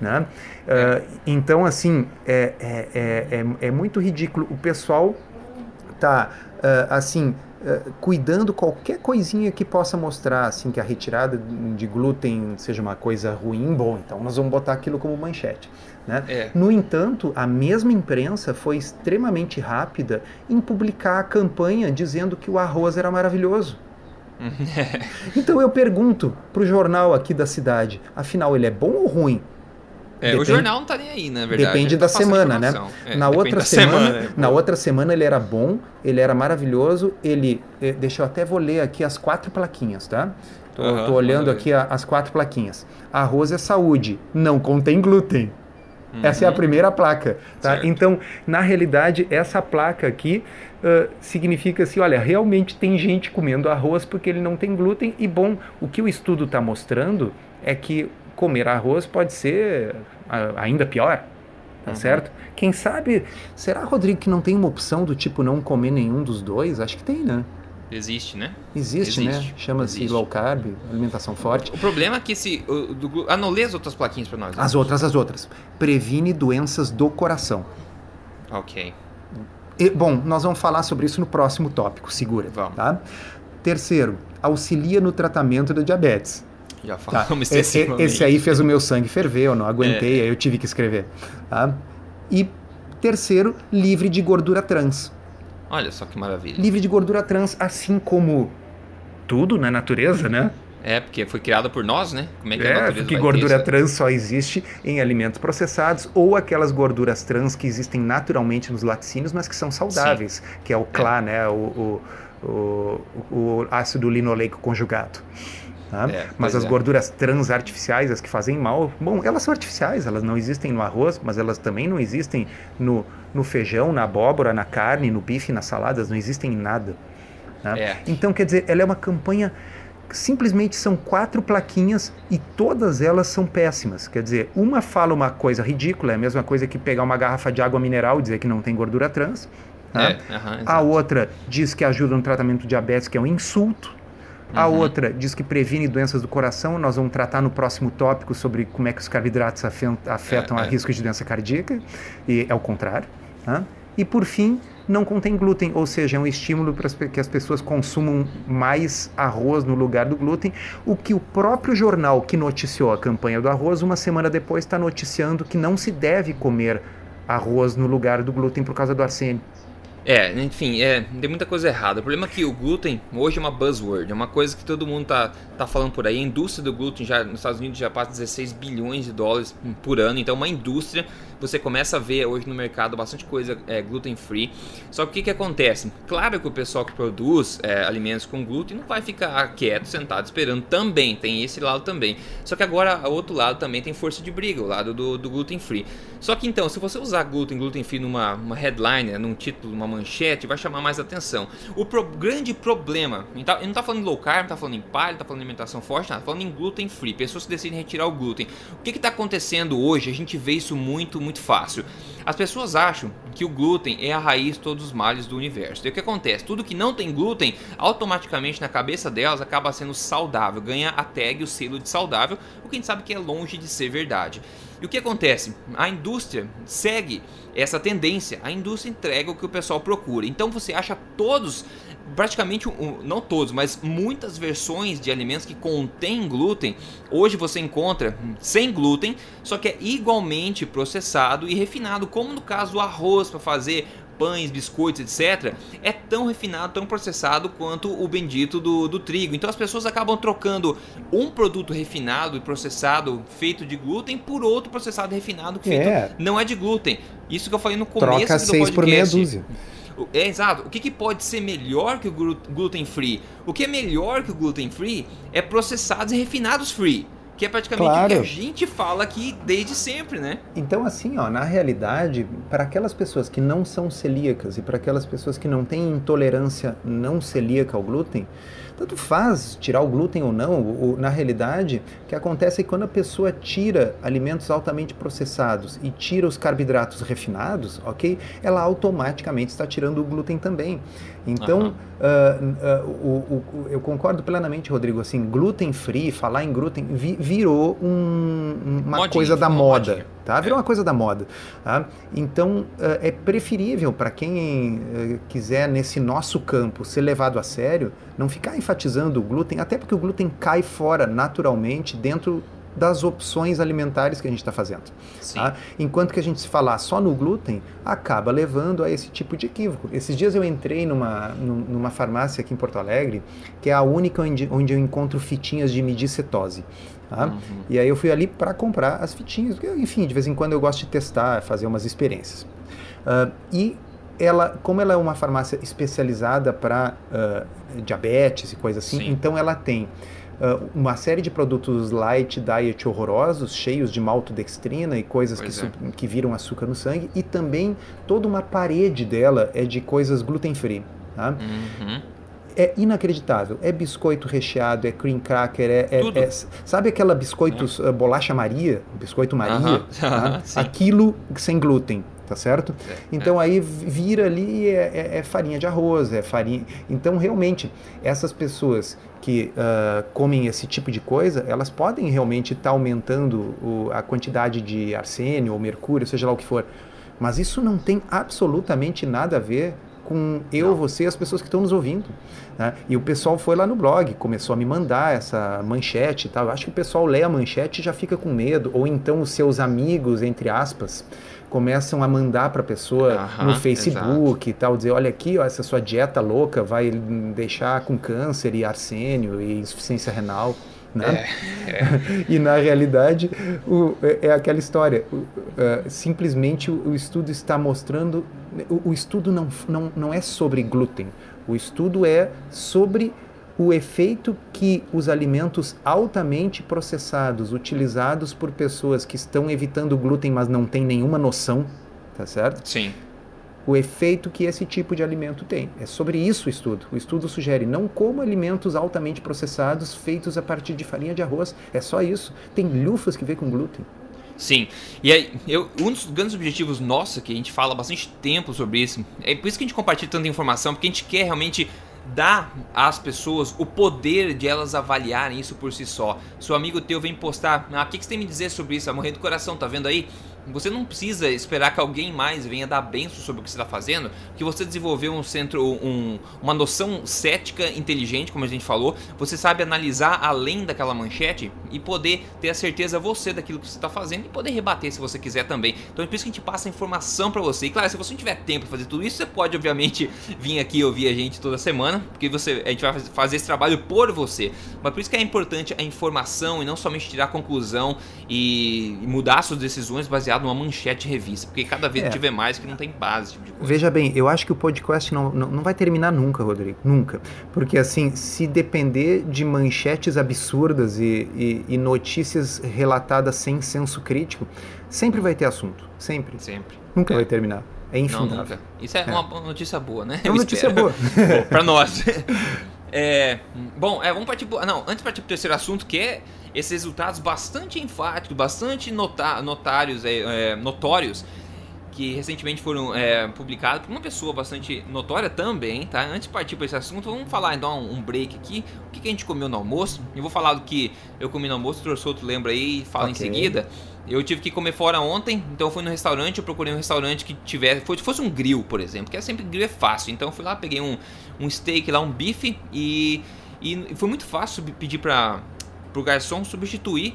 B: Né? É. Uh, então, assim, é, é, é, é, muito ridículo. O pessoal tá, uh, assim, uh, cuidando qualquer coisinha que possa mostrar, assim, que a retirada de glúten seja uma coisa ruim, bom, então nós vamos botar aquilo como manchete. Né? É. No entanto, a mesma imprensa foi extremamente rápida em publicar a campanha dizendo que o arroz era maravilhoso. (laughs) então eu pergunto para o jornal aqui da cidade, afinal ele é bom ou ruim?
A: É, depende, o jornal não está nem aí, na verdade.
B: Depende da tá semana, né? É, na outra semana, semana é na outra semana ele era bom, ele era maravilhoso, ele, eh, deixa eu até vou ler aqui as quatro plaquinhas, tá? Tô, uhum, tô olhando aqui a, as quatro plaquinhas. Arroz é saúde, não contém glúten. Uhum. Essa é a primeira placa. Tá? Então, na realidade, essa placa aqui uh, significa assim: olha, realmente tem gente comendo arroz porque ele não tem glúten. E bom, o que o estudo está mostrando é que comer arroz pode ser uh, ainda pior. Tá uhum. certo? Quem sabe, será, Rodrigo, que não tem uma opção do tipo não comer nenhum dos dois? Acho que tem, né?
A: Existe, né?
B: Existe, né? Existe. né? Chama-se low carb, alimentação forte.
A: O problema é que se. O, do, ah, não lê as outras plaquinhas para nós.
B: Né? As outras, as outras. Previne doenças do coração.
A: Ok.
B: E, bom, nós vamos falar sobre isso no próximo tópico, segura.
A: Vamos.
B: Tá? Terceiro, auxilia no tratamento da diabetes.
A: Já falamos tá.
B: esse, esse aí fez o meu sangue ferver, eu não aguentei, é. aí eu tive que escrever. Tá? E terceiro, livre de gordura trans.
A: Olha só que maravilha.
B: Livre de gordura trans, assim como tudo na natureza, né?
A: É, porque foi criada por nós, né?
B: Como é que é, a natureza porque gordura trans só existe em alimentos processados ou aquelas gorduras trans que existem naturalmente nos laticínios, mas que são saudáveis, Sim. que é o CLA, é. né? O, o, o, o ácido linoleico conjugado. Tá? É, mas as é. gorduras trans artificiais, as que fazem mal, bom, elas são artificiais, elas não existem no arroz, mas elas também não existem no, no feijão, na abóbora, na carne, no bife, nas saladas, não existem em nada. Né? É. Então, quer dizer, ela é uma campanha simplesmente são quatro plaquinhas e todas elas são péssimas. Quer dizer, uma fala uma coisa ridícula, é a mesma coisa que pegar uma garrafa de água mineral e dizer que não tem gordura trans. Né? É, uhum, a outra diz que ajuda no tratamento do diabetes, que é um insulto. A uhum. outra diz que previne doenças do coração. Nós vamos tratar no próximo tópico sobre como é que os carboidratos afetam é, é. a risco de doença cardíaca. E é o contrário. Né? E por fim, não contém glúten, ou seja, é um estímulo para que as pessoas consumam mais arroz no lugar do glúten, o que o próprio jornal que noticiou a campanha do arroz, uma semana depois está noticiando que não se deve comer arroz no lugar do glúten por causa do arsênio.
A: É, enfim, é, tem muita coisa errada. O problema é que o glúten hoje é uma buzzword, é uma coisa que todo mundo tá, tá falando por aí. A indústria do glúten já nos Estados Unidos já passa 16 bilhões de dólares por ano, então é uma indústria você começa a ver hoje no mercado bastante coisa é, gluten free. Só que o que, que acontece? Claro que o pessoal que produz é, alimentos com glúten não vai ficar quieto, sentado, esperando também. Tem esse lado também. Só que agora o outro lado também tem força de briga, o lado do, do gluten free. Só que então, se você usar glúten, gluten free numa uma headline, num título, numa manchete, vai chamar mais atenção. O pro, grande problema, tá, ele não está falando low carb, não está falando em palha, não está falando em alimentação forte, não, está falando em gluten free. Pessoas que decidem retirar o glúten. O que está acontecendo hoje? A gente vê isso muito muito fácil. As pessoas acham que o glúten é a raiz de todos os males do universo. E o que acontece? Tudo que não tem glúten, automaticamente na cabeça delas acaba sendo saudável, ganha a tag, o selo de saudável, o que a gente sabe que é longe de ser verdade. E o que acontece? A indústria segue essa tendência, a indústria entrega o que o pessoal procura. Então você acha todos praticamente, não todos, mas muitas versões de alimentos que contêm glúten, hoje você encontra sem glúten, só que é igualmente processado e refinado, como no caso do arroz para fazer pães, biscoitos, etc., é tão refinado, tão processado quanto o bendito do, do trigo. Então as pessoas acabam trocando um produto refinado e processado feito de glúten por outro processado e refinado que é. não é de glúten. Isso que eu falei no começo
B: Troca
A: do
B: seis podcast. por meia dúzia.
A: É exato. O que, que pode ser melhor que o gluten free? O que é melhor que o gluten free é processados e refinados free. Que é praticamente claro. o que a gente fala aqui desde sempre, né?
B: Então, assim, ó, na realidade, para aquelas pessoas que não são celíacas e para aquelas pessoas que não têm intolerância não celíaca ao glúten, tanto faz tirar o glúten ou não. Na realidade, o que acontece é que quando a pessoa tira alimentos altamente processados e tira os carboidratos refinados, ok? Ela automaticamente está tirando o glúten também. Então, uhum. uh, uh, eu concordo plenamente, Rodrigo. Assim, glúten free, falar em glúten vi, virou um, uma modinha, coisa da moda. Modinha. Tá? Virou é. uma coisa da moda. Tá? Então, uh, é preferível para quem quiser, nesse nosso campo, ser levado a sério, não ficar enfatizando o glúten, até porque o glúten cai fora naturalmente dentro das opções alimentares que a gente está fazendo. Tá? Enquanto que a gente se falar só no glúten, acaba levando a esse tipo de equívoco. Esses dias eu entrei numa, numa farmácia aqui em Porto Alegre, que é a única onde, onde eu encontro fitinhas de medir cetose. Tá? Uhum. E aí eu fui ali para comprar as fitinhas, enfim, de vez em quando eu gosto de testar, fazer umas experiências. Uh, e ela, como ela é uma farmácia especializada para uh, diabetes e coisas assim, Sim. então ela tem uh, uma série de produtos light diet horrorosos, cheios de maltodextrina e coisas que, é. que viram açúcar no sangue, e também toda uma parede dela é de coisas gluten free. Tá? Uhum. É inacreditável. É biscoito recheado, é cream cracker, é. é, é sabe aquela biscoitos, é. uh, bolacha Maria? Biscoito Maria? Uhum. Tá? (laughs) Aquilo sem glúten tá certo? É, então é. aí vira ali é, é, é, farinha de arroz, é farinha. Então realmente essas pessoas que uh, comem esse tipo de coisa, elas podem realmente estar tá aumentando o, a quantidade de arsênio ou mercúrio, seja lá o que for. Mas isso não tem absolutamente nada a ver com eu, não. você e as pessoas que estão nos ouvindo. Né? E o pessoal foi lá no blog, começou a me mandar essa manchete e tal. Eu acho que o pessoal lê a manchete e já fica com medo, ou então os seus amigos, entre aspas, começam a mandar para a pessoa no Facebook exato. e tal, dizer, olha aqui, ó, essa sua dieta louca vai deixar com câncer e arsênio e insuficiência renal. Né? É, é. (laughs) e na realidade o, é, é aquela história. O, uh, simplesmente o, o, estudo está mostrando. O, o estudo não, não, não é sobre glúten. O estudo é sobre o efeito que os alimentos altamente processados, utilizados por pessoas que estão evitando glúten, mas não têm nenhuma noção, tá certo?
A: Sim.
B: O efeito que esse tipo de alimento tem. É sobre isso o estudo. O estudo sugere não como alimentos altamente processados feitos a partir de farinha de arroz. É só isso. Tem lufas que vêm com glúten.
A: Sim, e aí, eu, um dos grandes objetivos nossos, que a gente fala bastante tempo sobre isso, é por isso que a gente compartilha tanta informação, porque a gente quer realmente dá às pessoas o poder de elas avaliarem isso por si só. Seu amigo teu vem postar, ah, o que, que você tem a me dizer sobre isso? Tá morrendo do coração, tá vendo aí? Você não precisa esperar que alguém mais venha dar benção sobre o que você está fazendo, que você desenvolveu um centro, um, uma noção cética inteligente, como a gente falou. Você sabe analisar além daquela manchete e poder ter a certeza você daquilo que você está fazendo e poder rebater se você quiser também. Então é por isso que a gente passa a informação para você. E claro, se você não tiver tempo para fazer tudo isso, você pode obviamente vir aqui ouvir a gente toda semana, porque você, a gente vai fazer esse trabalho por você. Mas por isso que é importante a informação e não somente tirar conclusão e mudar suas decisões baseadas baseado numa manchete de revista, porque cada vez é. tiver mais que não tem base. Tipo
B: Veja bem, eu acho que o podcast não, não, não vai terminar nunca, Rodrigo, nunca. Porque assim, se depender de manchetes absurdas e, e, e notícias relatadas sem senso crítico, sempre vai ter assunto, sempre.
A: Sempre.
B: Nunca é. vai terminar. É infindável. Não, nunca.
A: Isso é, é, uma notícia boa, né?
B: É uma notícia boa. (laughs)
A: bom, pra (laughs) nós. É, bom, é, vamos partir. Não, antes de partir pro terceiro assunto, que é esses resultados bastante enfáticos, bastante nota, notários, é, é, notórios, que recentemente foram é, publicados por uma pessoa bastante notória também, tá? Antes de partir para esse assunto, vamos falar então um break aqui. O que, que a gente comeu no almoço? Eu vou falar do que eu comi no almoço, o Torçoto lembra aí e fala okay. em seguida. Eu tive que comer fora ontem, então eu fui no restaurante, eu procurei um restaurante que tivesse, fosse um grill, por exemplo, que é sempre grill é fácil. Então eu fui lá, peguei um, um steak lá, um bife e, e foi muito fácil pedir para pro garçom substituir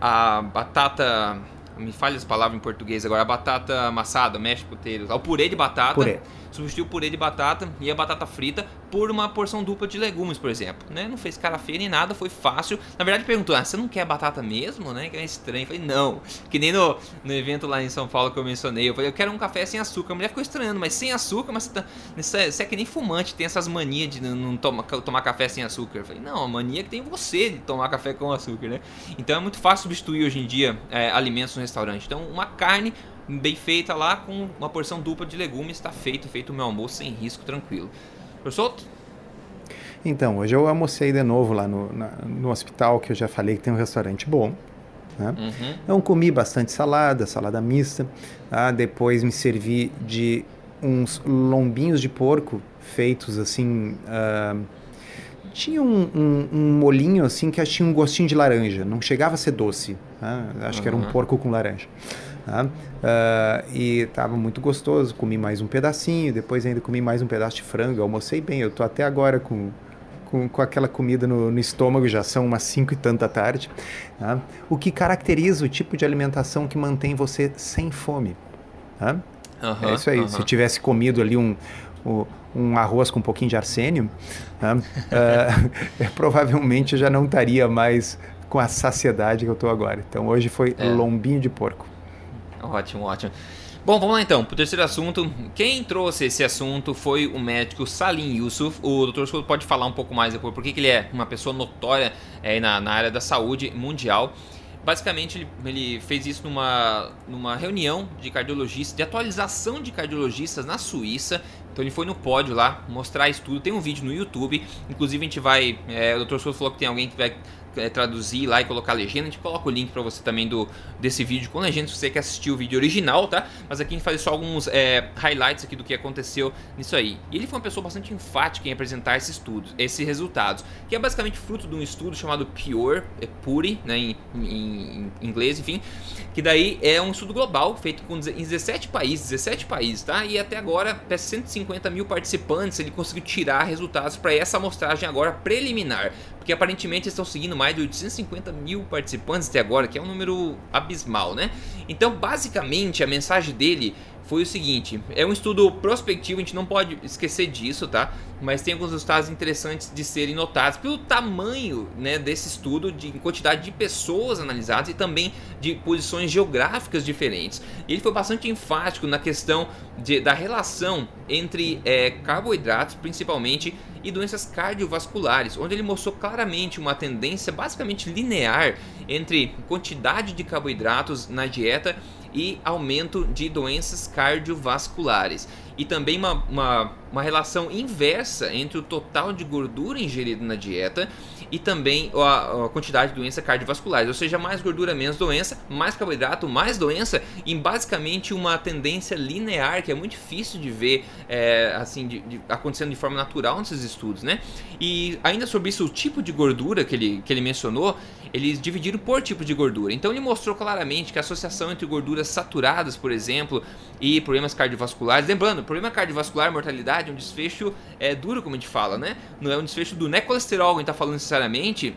A: a batata. Me falha as palavras em português agora. A batata amassada, mexe puteiros. O purê de batata. Purê. Substituir o purê de batata e a batata frita por uma porção dupla de legumes, por exemplo, né? Não fez cara feia nem nada, foi fácil. Na verdade, perguntou: ah, você não quer batata mesmo, né? Que é estranho. Eu falei: não. Que nem no, no evento lá em São Paulo que eu mencionei. Eu falei: eu quero um café sem açúcar. A mulher ficou estranhando, mas sem açúcar, mas você, tá, você é que nem fumante, tem essas manias de não toma, tomar café sem açúcar. Eu falei: não, a mania é que tem você de tomar café com açúcar, né? Então é muito fácil substituir hoje em dia é, alimentos no restaurante. Então, uma carne bem feita lá com uma porção dupla de legumes está feito, feito o meu almoço sem risco, tranquilo. Professor?
B: Então, hoje eu almocei de novo lá no, na, no hospital, que eu já falei que tem um restaurante bom. Né? Uhum. Então, comi bastante salada, salada mista. Tá? Depois me servi de uns lombinhos de porco feitos assim. Uh, tinha um, um, um, molinho assim que tinha um gostinho de laranja, não chegava a ser doce. Né? Acho uhum. que era um porco com laranja. Tá? Uh, e estava muito gostoso. Comi mais um pedacinho, depois ainda comi mais um pedaço de frango. Almocei bem. Eu tô até agora com, com, com aquela comida no, no, estômago, já são umas 5 e tanta tarde. Tá? O que caracteriza o tipo de alimentação que mantém você sem fome. Tá? Uhum, é isso aí. Se eu tivesse comido ali um, um arroz com um pouquinho de arsênio, (laughs) uh, provavelmente eu já não estaria mais com a saciedade que eu estou agora. Então hoje foi é. lombinho de porco.
A: Ótimo, ótimo. Bom, vamos lá então, para o terceiro assunto. Quem trouxe esse assunto foi o médico Salim Yusuf. O Dr. Souto pode falar um pouco mais depois, porque ele é uma pessoa notória é, na, na área da saúde mundial. Basicamente, ele, ele, fez isso numa, numa reunião de cardiologistas, de atualização de cardiologistas na Suíça. Então ele foi no pódio lá mostrar isso tudo. Tem um vídeo no YouTube. Inclusive a gente vai. É, o Dr. Souto falou que tem alguém que vai é, traduzir lá e colocar a legenda, a gente coloca o link para você também do desse vídeo com legenda se você quer assistir o vídeo original, tá? Mas aqui a gente faz só alguns é, highlights aqui do que aconteceu nisso aí. E ele foi uma pessoa bastante enfática em apresentar esses estudos, esses resultados, que é basicamente fruto de um estudo chamado Pure, é Puri, né, em, em, em inglês, enfim, que daí é um estudo global feito com, em 17 países, 17 países, tá? E até agora, para 150 mil participantes, ele conseguiu tirar resultados para essa amostragem agora preliminar porque aparentemente estão seguindo mais de 850 mil participantes até agora, que é um número abismal, né? Então, basicamente, a mensagem dele foi o seguinte: é um estudo prospectivo, a gente não pode esquecer disso, tá? Mas tem alguns resultados interessantes de serem notados pelo tamanho né, desse estudo, de quantidade de pessoas analisadas e também de posições geográficas diferentes. Ele foi bastante enfático na questão de, da relação entre é, carboidratos, principalmente, e doenças cardiovasculares, onde ele mostrou claramente uma tendência basicamente linear entre quantidade de carboidratos na dieta e aumento de doenças cardiovasculares. E também uma, uma, uma relação inversa entre o total de gordura ingerido na dieta e também a, a, quantidade de doença cardiovasculares, ou seja, mais gordura, menos doença, mais carboidrato, mais doença, em basicamente uma tendência linear que é muito difícil de ver é, assim de, de, acontecendo de forma natural nesses estudos, né? E ainda sobre isso, o tipo de gordura que ele, que ele mencionou, eles dividiram por tipo de gordura. Então ele mostrou claramente que a associação entre gorduras saturadas, por exemplo, e problemas cardiovasculares, lembrando, problema cardiovascular, mortalidade, é um desfecho é duro, como a gente fala, né? Não é um desfecho do não é colesterol a gente está falando necessariamente,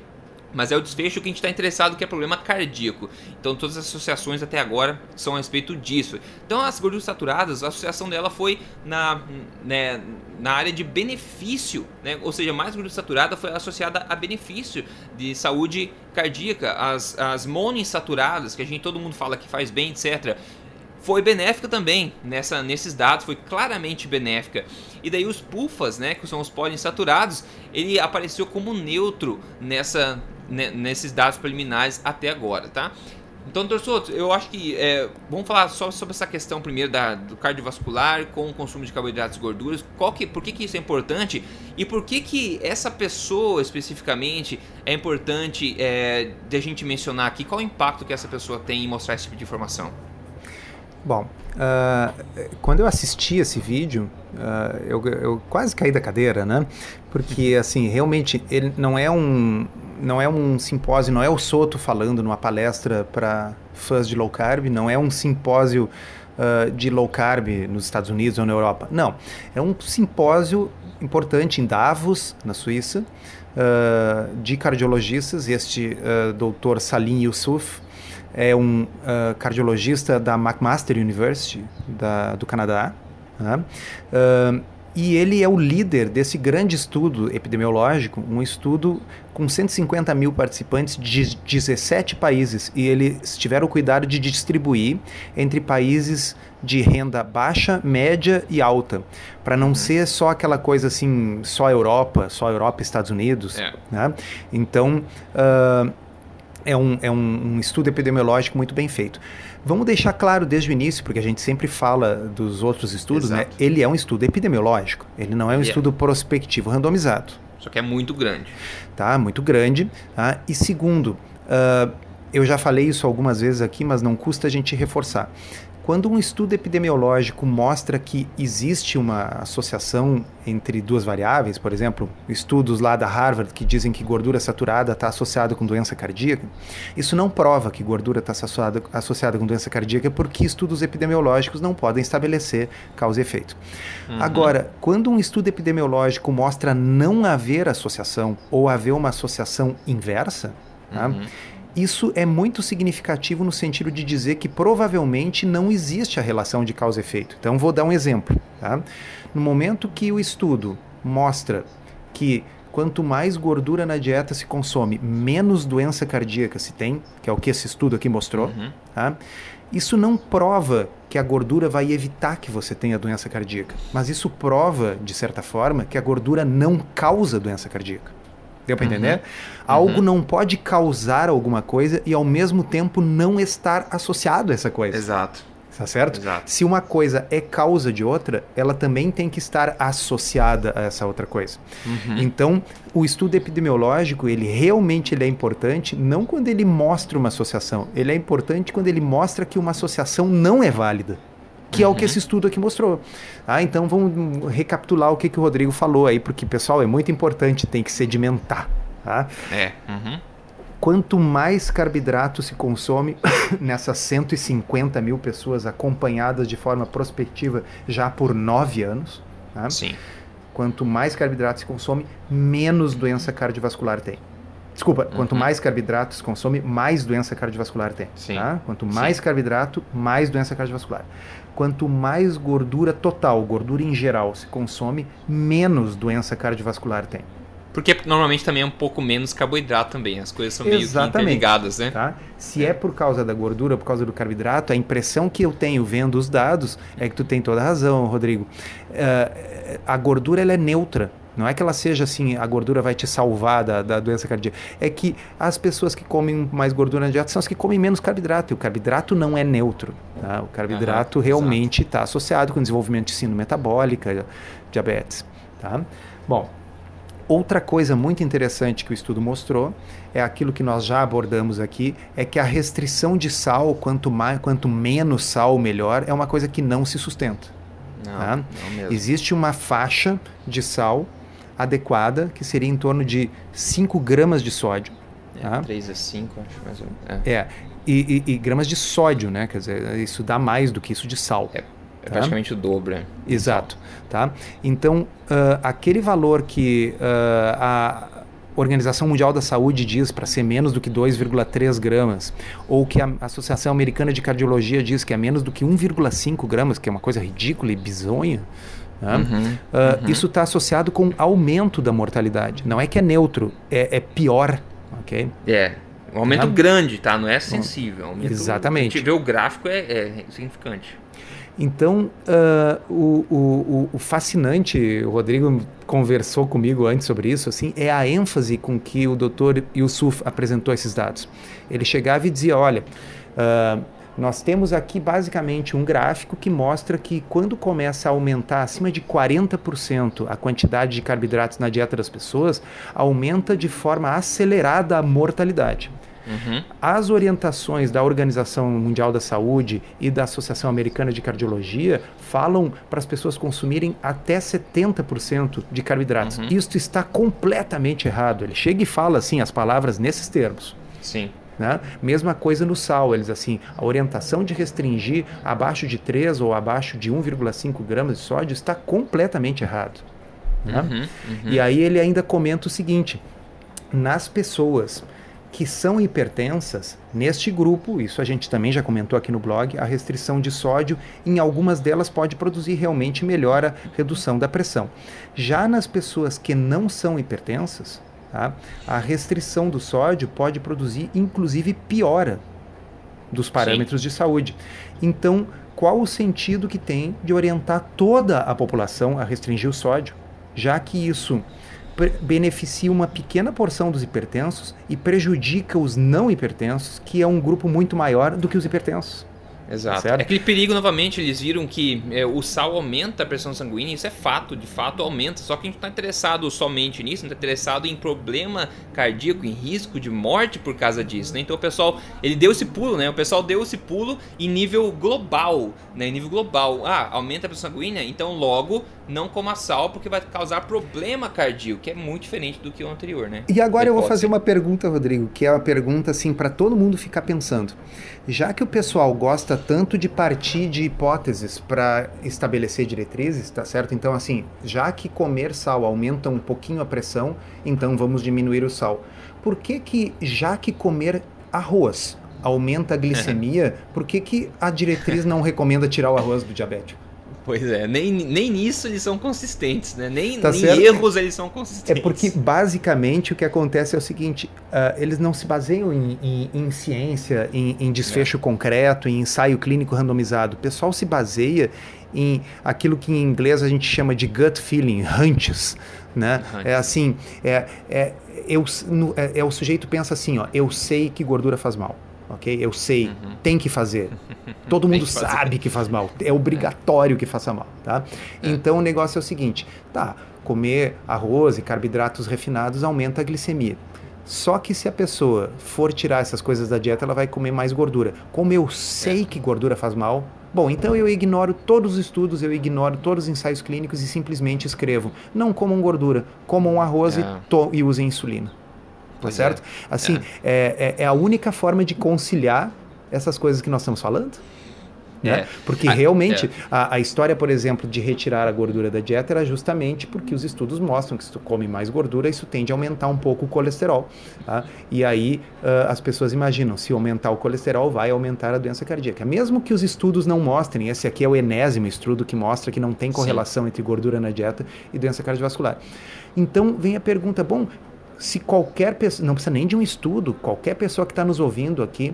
A: mas é o desfecho que a gente está interessado, que é problema cardíaco. Então, todas as associações até agora são a respeito disso. Então, as gorduras saturadas, a associação dela foi na, né, na área de benefício, né? ou seja, mais gordura saturada foi associada a benefício de saúde cardíaca. As, as monoinsaturadas, que a gente todo mundo fala que faz bem, etc., foi benéfica também nessa, nesses dados, foi claramente benéfica. E daí os PUFAs, né, que são os poliinsaturados, ele apareceu como neutro nessa nesses dados preliminares até agora, tá? Então, doutor eu acho que é, vamos falar só sobre essa questão primeiro da, do cardiovascular com o consumo de carboidratos e gorduras. Qual que, por que, que isso é importante e por que, que essa pessoa especificamente é importante é, de a gente mencionar aqui? Qual o impacto que essa pessoa tem em mostrar esse tipo de informação?
B: Bom, uh, quando eu assisti esse vídeo, uh, eu, eu, quase caí da cadeira, né? Porque, assim, realmente ele não é um não é um simpósio, não é o Soto falando numa palestra para fãs de low carb, não é um simpósio uh, de low carb nos Estados Unidos ou na Europa. Não, é um simpósio importante em Davos, na Suíça, uh, de cardiologistas. Este uh, doutor Salim Yusuf é um uh, cardiologista da McMaster University da, do Canadá. Né? E ele é o líder desse grande estudo epidemiológico, um estudo com 150 mil participantes de 17 países. E eles tiveram o cuidado de distribuir entre países de renda baixa, média e alta. Para não uhum. ser só aquela coisa assim, só Europa, só Europa e Estados Unidos. É. Né? Então, uh, é, um, é um, um estudo epidemiológico muito bem feito. Vamos deixar claro desde o início, porque a gente sempre fala dos outros estudos, né? Exato. né? Ele é um estudo epidemiológico, ele não é um yeah. estudo prospectivo randomizado.
A: Só que é muito grande.
B: Tá, muito grande. Tá? E segundo, uh, eu já falei isso algumas vezes aqui, mas não custa a gente reforçar. Quando um estudo epidemiológico mostra que existe uma associação entre duas variáveis, por exemplo, estudos lá da Harvard que dizem que gordura saturada está associada com doença cardíaca, isso não prova que gordura está associada, associada com doença cardíaca porque estudos epidemiológicos não podem estabelecer causa e efeito. Uhum. Agora, quando um estudo epidemiológico mostra não haver associação ou haver uma associação inversa, tá? Isso é muito significativo no sentido de dizer que provavelmente não existe a relação de causa e efeito. Então, vou dar um exemplo. Tá? No momento que o estudo mostra que quanto mais gordura na dieta se consome, menos doença cardíaca se tem, que é o que esse estudo aqui mostrou, uhum. tá? isso não prova que a gordura vai evitar que você tenha doença cardíaca, mas isso prova, de certa forma, que a gordura não causa doença cardíaca. Deu para entender? Uhum. Algo uhum. não pode causar alguma coisa e ao mesmo tempo não estar associado a essa coisa.
A: Exato.
B: Tá certo? Exato. Se uma coisa é causa de outra, ela também tem que estar associada a essa outra coisa. Uhum. Então, o estudo epidemiológico, ele realmente ele é importante não quando ele mostra uma associação, ele é importante quando ele mostra que uma associação não é válida que é o que uhum. esse estudo aqui mostrou. Ah, então vamos recapitular o que, que o Rodrigo falou aí, porque, pessoal, é muito importante, tem que sedimentar. Tá?
A: É. Uhum.
B: Quanto mais carboidrato se consome (coughs) nessas 150 mil pessoas acompanhadas de forma prospectiva já por nove anos, tá?
A: Sim.
B: quanto mais carboidrato se consome, menos doença cardiovascular tem. Desculpa, uhum. quanto mais carboidrato se consome, mais doença cardiovascular tem. Sim. Tá? Quanto mais Sim. carboidrato, mais doença cardiovascular quanto mais gordura total, gordura em geral, se consome, menos doença cardiovascular tem.
A: Porque normalmente também é um pouco menos carboidrato também, as coisas são meio interligadas, né?
B: Tá? Se é. é. por causa da gordura, por causa do carboidrato, a impressão que eu tenho vendo os dados é que tu tem toda a razão, Rodrigo. Uh, a gordura ela é neutra, não é que ela seja assim, a gordura vai te salvar da, da doença cardíaca. É que as pessoas que comem mais gordura na dieta são as que comem menos carboidrato. E o carboidrato não é neutro. Tá? O carboidrato uhum, realmente está associado com desenvolvimento de síndrome metabólica, diabetes. Tá? Bom, outra coisa muito interessante que o estudo mostrou é aquilo que nós já abordamos aqui, é que a restrição de sal, quanto, mais, quanto menos sal, melhor, é uma coisa que não se sustenta. Não, tá? não Existe uma faixa de sal adequada, que seria em torno de 5 gramas de sódio.
A: É, tá? 3 a 5, acho mais ou menos.
B: É, é e, e, e, gramas de sódio, né? Quer dizer, isso dá mais do que isso de sal.
A: É, é tá? praticamente o dobro. Né?
B: Exato. Tá? Então, uh, aquele valor que uh, a Organização Mundial da Saúde diz para ser menos do que 2,3 gramas, ou que a Associação Americana de Cardiologia diz que é menos do que 1,5 gramas, que é uma coisa ridícula e bizonha, né? Uhum, uh, uhum. Isso está associado com aumento da mortalidade. Não é que é neutro, é, é pior. ok?
A: É. Um aumento é. grande, tá? Não é sensível. Aumento,
B: Exatamente.
A: A gente vê o gráfico, é, é significante.
B: Então, uh, o, o, o, fascinante, o Rodrigo conversou comigo antes sobre isso, assim, é a ênfase com que o Dr. Yusuf apresentou esses dados. Ele chegava e dizia, olha, uh, nós temos aqui basicamente um gráfico que mostra que quando começa a aumentar acima de 40% a quantidade de carboidratos na dieta das pessoas, aumenta de forma acelerada a mortalidade. Uhum. As orientações da Organização Mundial da Saúde e da Associação Americana de Cardiologia falam para as pessoas consumirem até 70% de carboidratos. Uhum. Isto está completamente errado. Ele chega e fala assim as palavras nesses termos.
A: Sim.
B: Né? Mesma coisa no sal, eles assim, a orientação de restringir abaixo de 3 ou abaixo de 1,5 gramas de sódio está completamente errado. Né? Uhum, uhum. E aí ele ainda comenta o seguinte: nas pessoas que são hipertensas, neste grupo, isso a gente também já comentou aqui no blog, a restrição de sódio, em algumas delas pode produzir realmente melhora, redução da pressão. Já nas pessoas que não são hipertensas, tá, a restrição do sódio pode produzir, inclusive, piora dos parâmetros Sim. de saúde. Então, qual o sentido que tem de orientar toda a população a restringir o sódio, já que isso beneficia uma pequena porção dos hipertensos e prejudica os não hipertensos, que é um grupo muito maior do que os hipertensos.
A: Exato. Certo? É aquele perigo, novamente, eles viram que é, o sal aumenta a pressão sanguínea, isso é fato, de fato aumenta, só que a gente não está interessado somente nisso, não está interessado em problema cardíaco, em risco de morte por causa disso, né? Então o pessoal, ele deu esse pulo, né? O pessoal deu esse pulo em nível global, né? Em nível global. Ah, aumenta a pressão sanguínea, então logo não coma sal porque vai causar problema cardíaco, que é muito diferente do que o anterior, né?
B: E agora eu vou fazer uma pergunta, Rodrigo, que é uma pergunta assim para todo mundo ficar pensando. Já que o pessoal gosta tanto de partir de hipóteses para estabelecer diretrizes, tá certo? Então assim, já que comer sal aumenta um pouquinho a pressão, então vamos diminuir o sal. Por que que já que comer arroz aumenta a glicemia, (laughs) por que, que a diretriz não recomenda tirar o arroz do diabético?
A: Pois é, nem, nem nisso eles são consistentes, né? Nem, tá nem erros eles são consistentes.
B: É porque basicamente o que acontece é o seguinte: uh, eles não se baseiam em, em, em ciência, em, em desfecho é. concreto, em ensaio clínico randomizado. O pessoal se baseia em aquilo que em inglês a gente chama de gut feeling, hunches. Né? É assim, é, é, eu, no, é, é, o sujeito pensa assim, ó, eu sei que gordura faz mal ok? Eu sei, uhum. tem que fazer. (laughs) Todo mundo que sabe que faz mal. É obrigatório é. que faça mal, tá? É. Então o negócio é o seguinte, tá? Comer arroz e carboidratos refinados aumenta a glicemia. Só que se a pessoa for tirar essas coisas da dieta, ela vai comer mais gordura. Como eu sei é. que gordura faz mal, bom, então eu ignoro todos os estudos, eu ignoro todos os ensaios clínicos e simplesmente escrevo: não comam gordura, comam arroz é. e, e usem insulina tá pois certo? É. Assim, é. É, é a única forma de conciliar essas coisas que nós estamos falando. Né? É. Porque ah, realmente é. a, a, história, por exemplo, de retirar a gordura da dieta era justamente porque os estudos mostram que se tu come mais gordura, isso tende a aumentar um pouco o colesterol. Tá? E aí uh, as pessoas imaginam, se aumentar o colesterol, vai aumentar a doença cardíaca. Mesmo que os estudos não mostrem, esse aqui é o enésimo estudo que mostra que não tem correlação Sim. entre gordura na dieta e doença cardiovascular. Então vem a pergunta, bom, se qualquer pessoa, não precisa nem de um estudo, qualquer pessoa que está nos ouvindo aqui,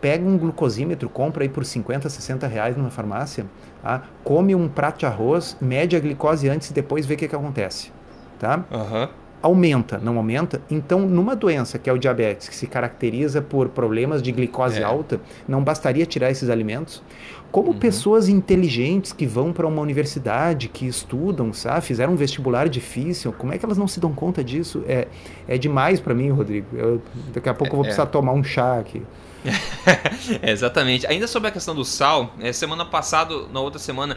B: pega um glucosímetro, compra aí por 50, 60 reais numa farmácia, tá? come um prato de arroz, mede a glicose antes e depois vê o que, que acontece. Tá?
A: Uhum.
B: Aumenta, não aumenta? Então, numa doença que é o diabetes, que se caracteriza por problemas de glicose é. alta, não bastaria tirar esses alimentos? Como uhum. pessoas inteligentes que vão para uma universidade, que estudam, sabe, fizeram um vestibular difícil, como é que elas não se dão conta disso? É, é demais para mim, Rodrigo. Eu, daqui a pouco eu vou é, precisar é. tomar um chá aqui. (laughs)
A: é, exatamente. Ainda sobre a questão do sal, é, semana passada, na outra semana,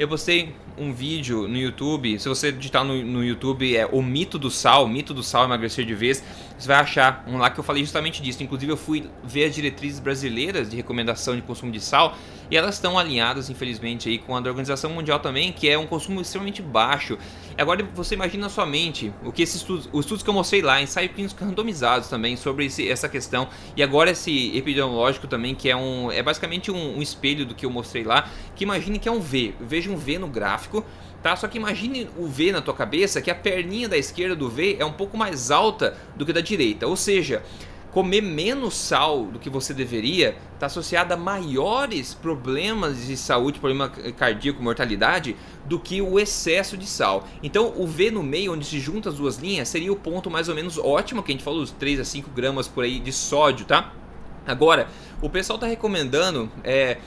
A: eu postei um vídeo no YouTube. Se você digitar no, no YouTube é o mito do sal, mito do sal emagrecer de vez, você vai achar um lá que eu falei justamente disso. Inclusive eu fui ver as diretrizes brasileiras de recomendação de consumo de sal e elas estão alinhadas, infelizmente, aí com a da Organização Mundial também, que é um consumo extremamente baixo. Agora você imagina na sua mente o que esses estudos, os estudos que eu mostrei lá, ensaios clínicos randomizados também sobre esse, essa questão. E agora esse epidemiológico também, que é um é basicamente um, um espelho do que eu mostrei lá, que imagine que é um V. Veja um V no gráfico tá? Só que imagine o V na tua cabeça que a perninha da esquerda do V é um pouco mais alta do que da direita, ou seja, comer menos sal do que você deveria está associado a maiores problemas de saúde, problema cardíaco, mortalidade, do que o excesso de sal. Então, o V no meio, onde se juntam as duas linhas, seria o ponto mais ou menos ótimo, que a gente falou, os 3 a 5 gramas por aí de sódio, tá? Agora, o pessoal está recomendando é,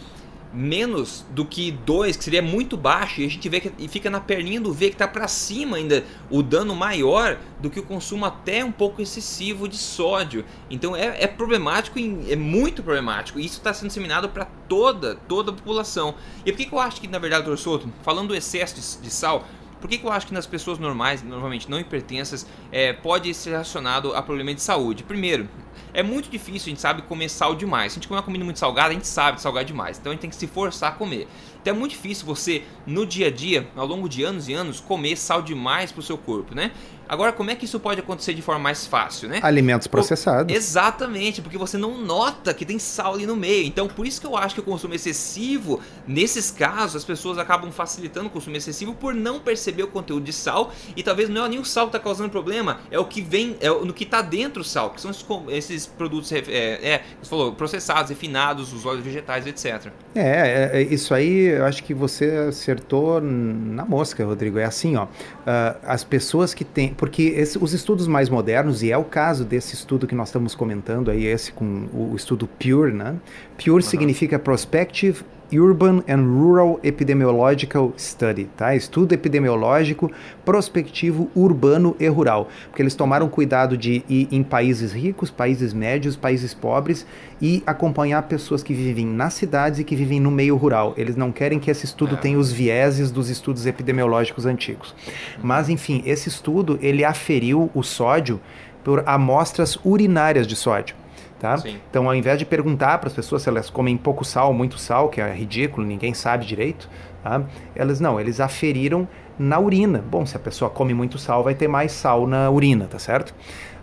A: menos do que 2, que seria muito baixo, e a gente vê que fica na perninha do V que está para cima ainda, o dano maior do que o consumo até um pouco excessivo de sódio. Então é, é problemático, é muito problemático, e isso está sendo disseminado para toda, toda a população. E por que, que eu acho que, na verdade, doutor Souto, falando do excesso de, de sal, por que, que, eu acho que nas pessoas normais, normalmente não hipertensas, é, pode ser relacionado a problema de saúde? Primeiro, é muito difícil, a gente sabe, comer sal demais. Se a gente comer uma comida muito salgada, a gente sabe salgar demais. Então a gente tem que se forçar a comer. Então é muito difícil você, no dia a dia, ao longo de anos e anos, comer sal demais para o seu corpo, né? Agora, como é que isso pode acontecer de forma mais fácil, né?
B: Alimentos processados.
A: Exatamente, porque você não nota que tem sal ali no meio. Então, por isso que eu acho que o consumo excessivo, nesses casos, as pessoas acabam facilitando o consumo excessivo por não perceber o conteúdo de sal. E talvez não é nem o sal que está causando problema, é o que vem, é no que está dentro do sal, que são esses, esses produtos, é, é, você falou, processados, refinados, os óleos vegetais, etc.
B: É, é, isso aí eu acho que você acertou na mosca, Rodrigo. É assim, ó. Uh, as pessoas que têm porque esse, os estudos mais modernos, e é o caso desse estudo que nós estamos comentando aí, esse com o, o estudo PURE, né? PURE uhum. significa Prospective Urban and Rural Epidemiological Study, tá? Estudo epidemiológico prospectivo urbano e rural, porque eles tomaram cuidado de ir em países ricos, países médios, países pobres e acompanhar pessoas que vivem nas cidades e que vivem no meio rural. Eles não querem que esse estudo tenha os vieses dos estudos epidemiológicos antigos. Mas enfim, esse estudo ele aferiu o sódio por amostras urinárias de sódio. Tá? Então, ao invés de perguntar para as pessoas se elas comem pouco sal, muito sal, que é ridículo, ninguém sabe direito, tá? elas não, eles aferiram na urina. Bom, se a pessoa come muito sal, vai ter mais sal na urina, tá certo?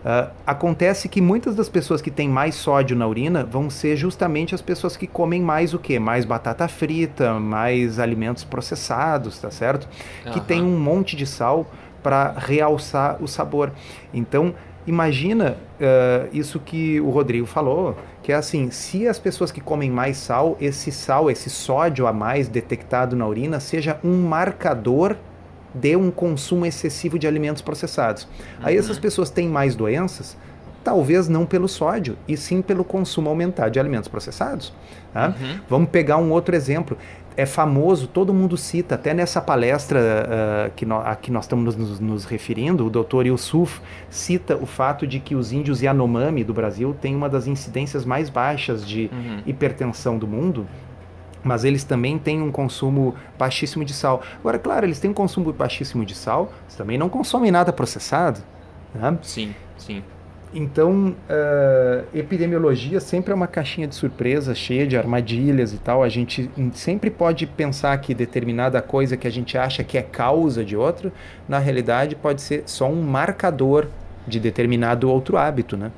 B: Uh, acontece que muitas das pessoas que têm mais sódio na urina vão ser justamente as pessoas que comem mais o quê? Mais batata frita, mais alimentos processados, tá certo? Uhum. Que tem um monte de sal para realçar o sabor. Então, imagina uh, isso que o Rodrigo falou, que é assim, se as pessoas que comem mais sal, esse sal, esse sódio a mais detectado na urina, seja um marcador de um consumo excessivo de alimentos processados. Uhum. Aí essas pessoas têm mais doenças, talvez não pelo sódio, e sim pelo consumo aumentado de alimentos processados. Tá? Uhum. Vamos pegar um outro exemplo é famoso, todo mundo cita, até nessa palestra uh, que no, a que nós estamos nos, nos, referindo, o doutor Yusuf cita o fato de que os índios Yanomami do Brasil têm uma das incidências mais baixas de uhum. hipertensão do mundo, mas eles também têm um consumo baixíssimo de sal. Agora, claro, eles têm um consumo baixíssimo de sal, mas também não consomem nada processado. Né?
A: Sim, sim.
B: Então, uh, epidemiologia sempre é uma caixinha de surpresa, cheia de armadilhas e tal. A gente sempre pode pensar que determinada coisa que a gente acha que é causa de outra, na realidade pode ser só um marcador de determinado outro hábito, né?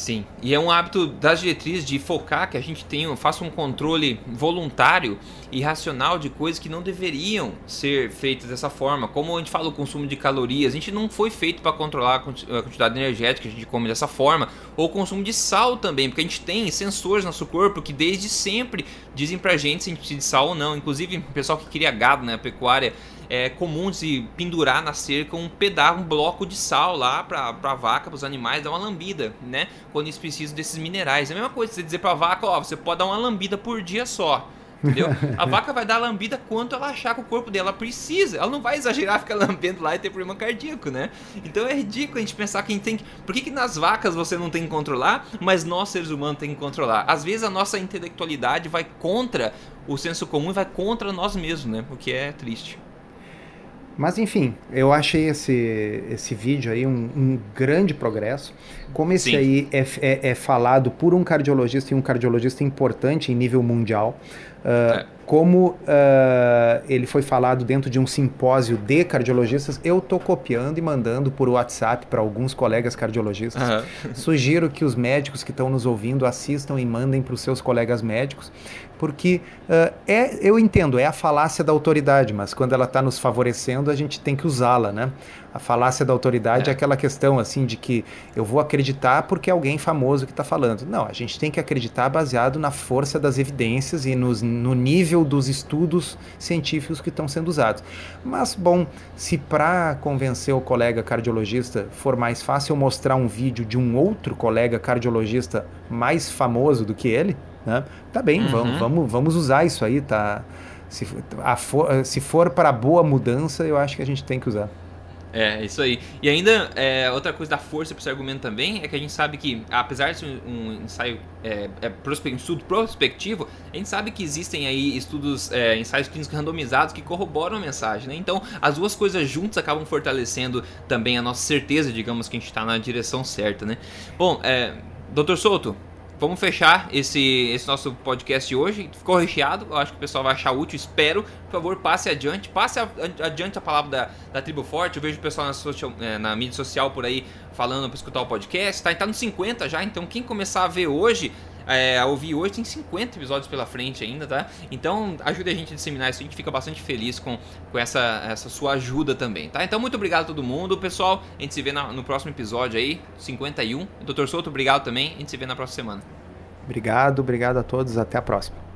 A: Sim, e é um hábito das diretrizes de focar que a gente tenha, faça um controle voluntário e racional de coisas que não deveriam ser feitas dessa forma. Como a gente fala o consumo de calorias, a gente não foi feito para controlar a quantidade energética que a gente come dessa forma, ou o consumo de sal também, porque a gente tem sensores no nosso corpo que desde sempre dizem pra gente se a gente precisa de sal ou não. Inclusive, o pessoal que cria gado, né, pecuária, é comum se pendurar na cerca um pedaço, um bloco de sal lá para a vaca, para os animais, dar uma lambida, né? Quando eles precisam desses minerais. É a mesma coisa você dizer para a vaca, ó, você pode dar uma lambida por dia só. Entendeu? A (laughs) vaca vai dar lambida quanto ela achar que o corpo dela precisa. Ela não vai exagerar ficar (laughs) lambendo lá e ter problema cardíaco, né? Então é ridículo a gente pensar que a gente tem que. Por que, que nas vacas você não tem que controlar, mas nós seres humanos tem que controlar? Às vezes a nossa intelectualidade vai contra o senso comum e vai contra nós mesmos, né? O que é triste.
B: Mas enfim, eu achei esse, esse vídeo aí um, um grande progresso. Como esse Sim. aí é, é, é, falado por um cardiologista e um cardiologista importante em nível mundial, uh, é. como uh, ele foi falado dentro de um simpósio de cardiologistas, eu estou copiando e mandando por WhatsApp para alguns colegas cardiologistas. Uhum. (laughs) Sugiro que os médicos que estão nos ouvindo assistam e mandem para os seus colegas médicos, porque uh, é, eu entendo, é a falácia da autoridade, mas quando ela está nos favorecendo, a gente tem que usá-la, né? A falácia da autoridade é. é. aquela questão assim de que eu vou acreditar porque é alguém famoso que está falando. Não, a gente tem que acreditar baseado na força das evidências e nos, no nível dos estudos científicos que estão sendo usados. Mas, bom, se para convencer o colega cardiologista for mais fácil mostrar um vídeo de um outro colega cardiologista mais famoso do que ele, né? Tá bem, uhum. vamos, vamos, vamos usar isso aí, tá? Se, for, se for para boa mudança, eu acho que a gente tem que usar.
A: É, isso aí. E ainda, é, outra coisa da força para esse argumento também é que a gente sabe que, apesar de ser um ensaio, é, é um estudo prospectivo, a gente sabe que existem aí estudos, é, ensaios clínicos randomizados que corroboram a mensagem, né? Então, as duas coisas juntas acabam fortalecendo também a nossa certeza, digamos, que a gente está na direção certa, né? Bom, é, Dr. Souto, vamos fechar esse, esse nosso podcast hoje. Ficou recheado, eu acho que o pessoal vai achar útil, espero. Por favor, passe adiante, passe adiante a palavra da, da Tribo Forte. Eu vejo o pessoal na, social, é, na mídia social por aí falando para escutar o podcast. Tá, tá no 50 já, então quem começar a ver hoje, é, a ouvir hoje, tem 50 episódios pela frente ainda, tá? Então ajude a gente a disseminar isso, a gente fica bastante feliz com, com essa, essa sua ajuda também, tá? Então muito obrigado a todo mundo, pessoal. A gente se vê na, no próximo episódio aí, 51. Doutor Souto, obrigado também. A gente se vê na próxima semana.
B: Obrigado, obrigado a todos. Até a próxima.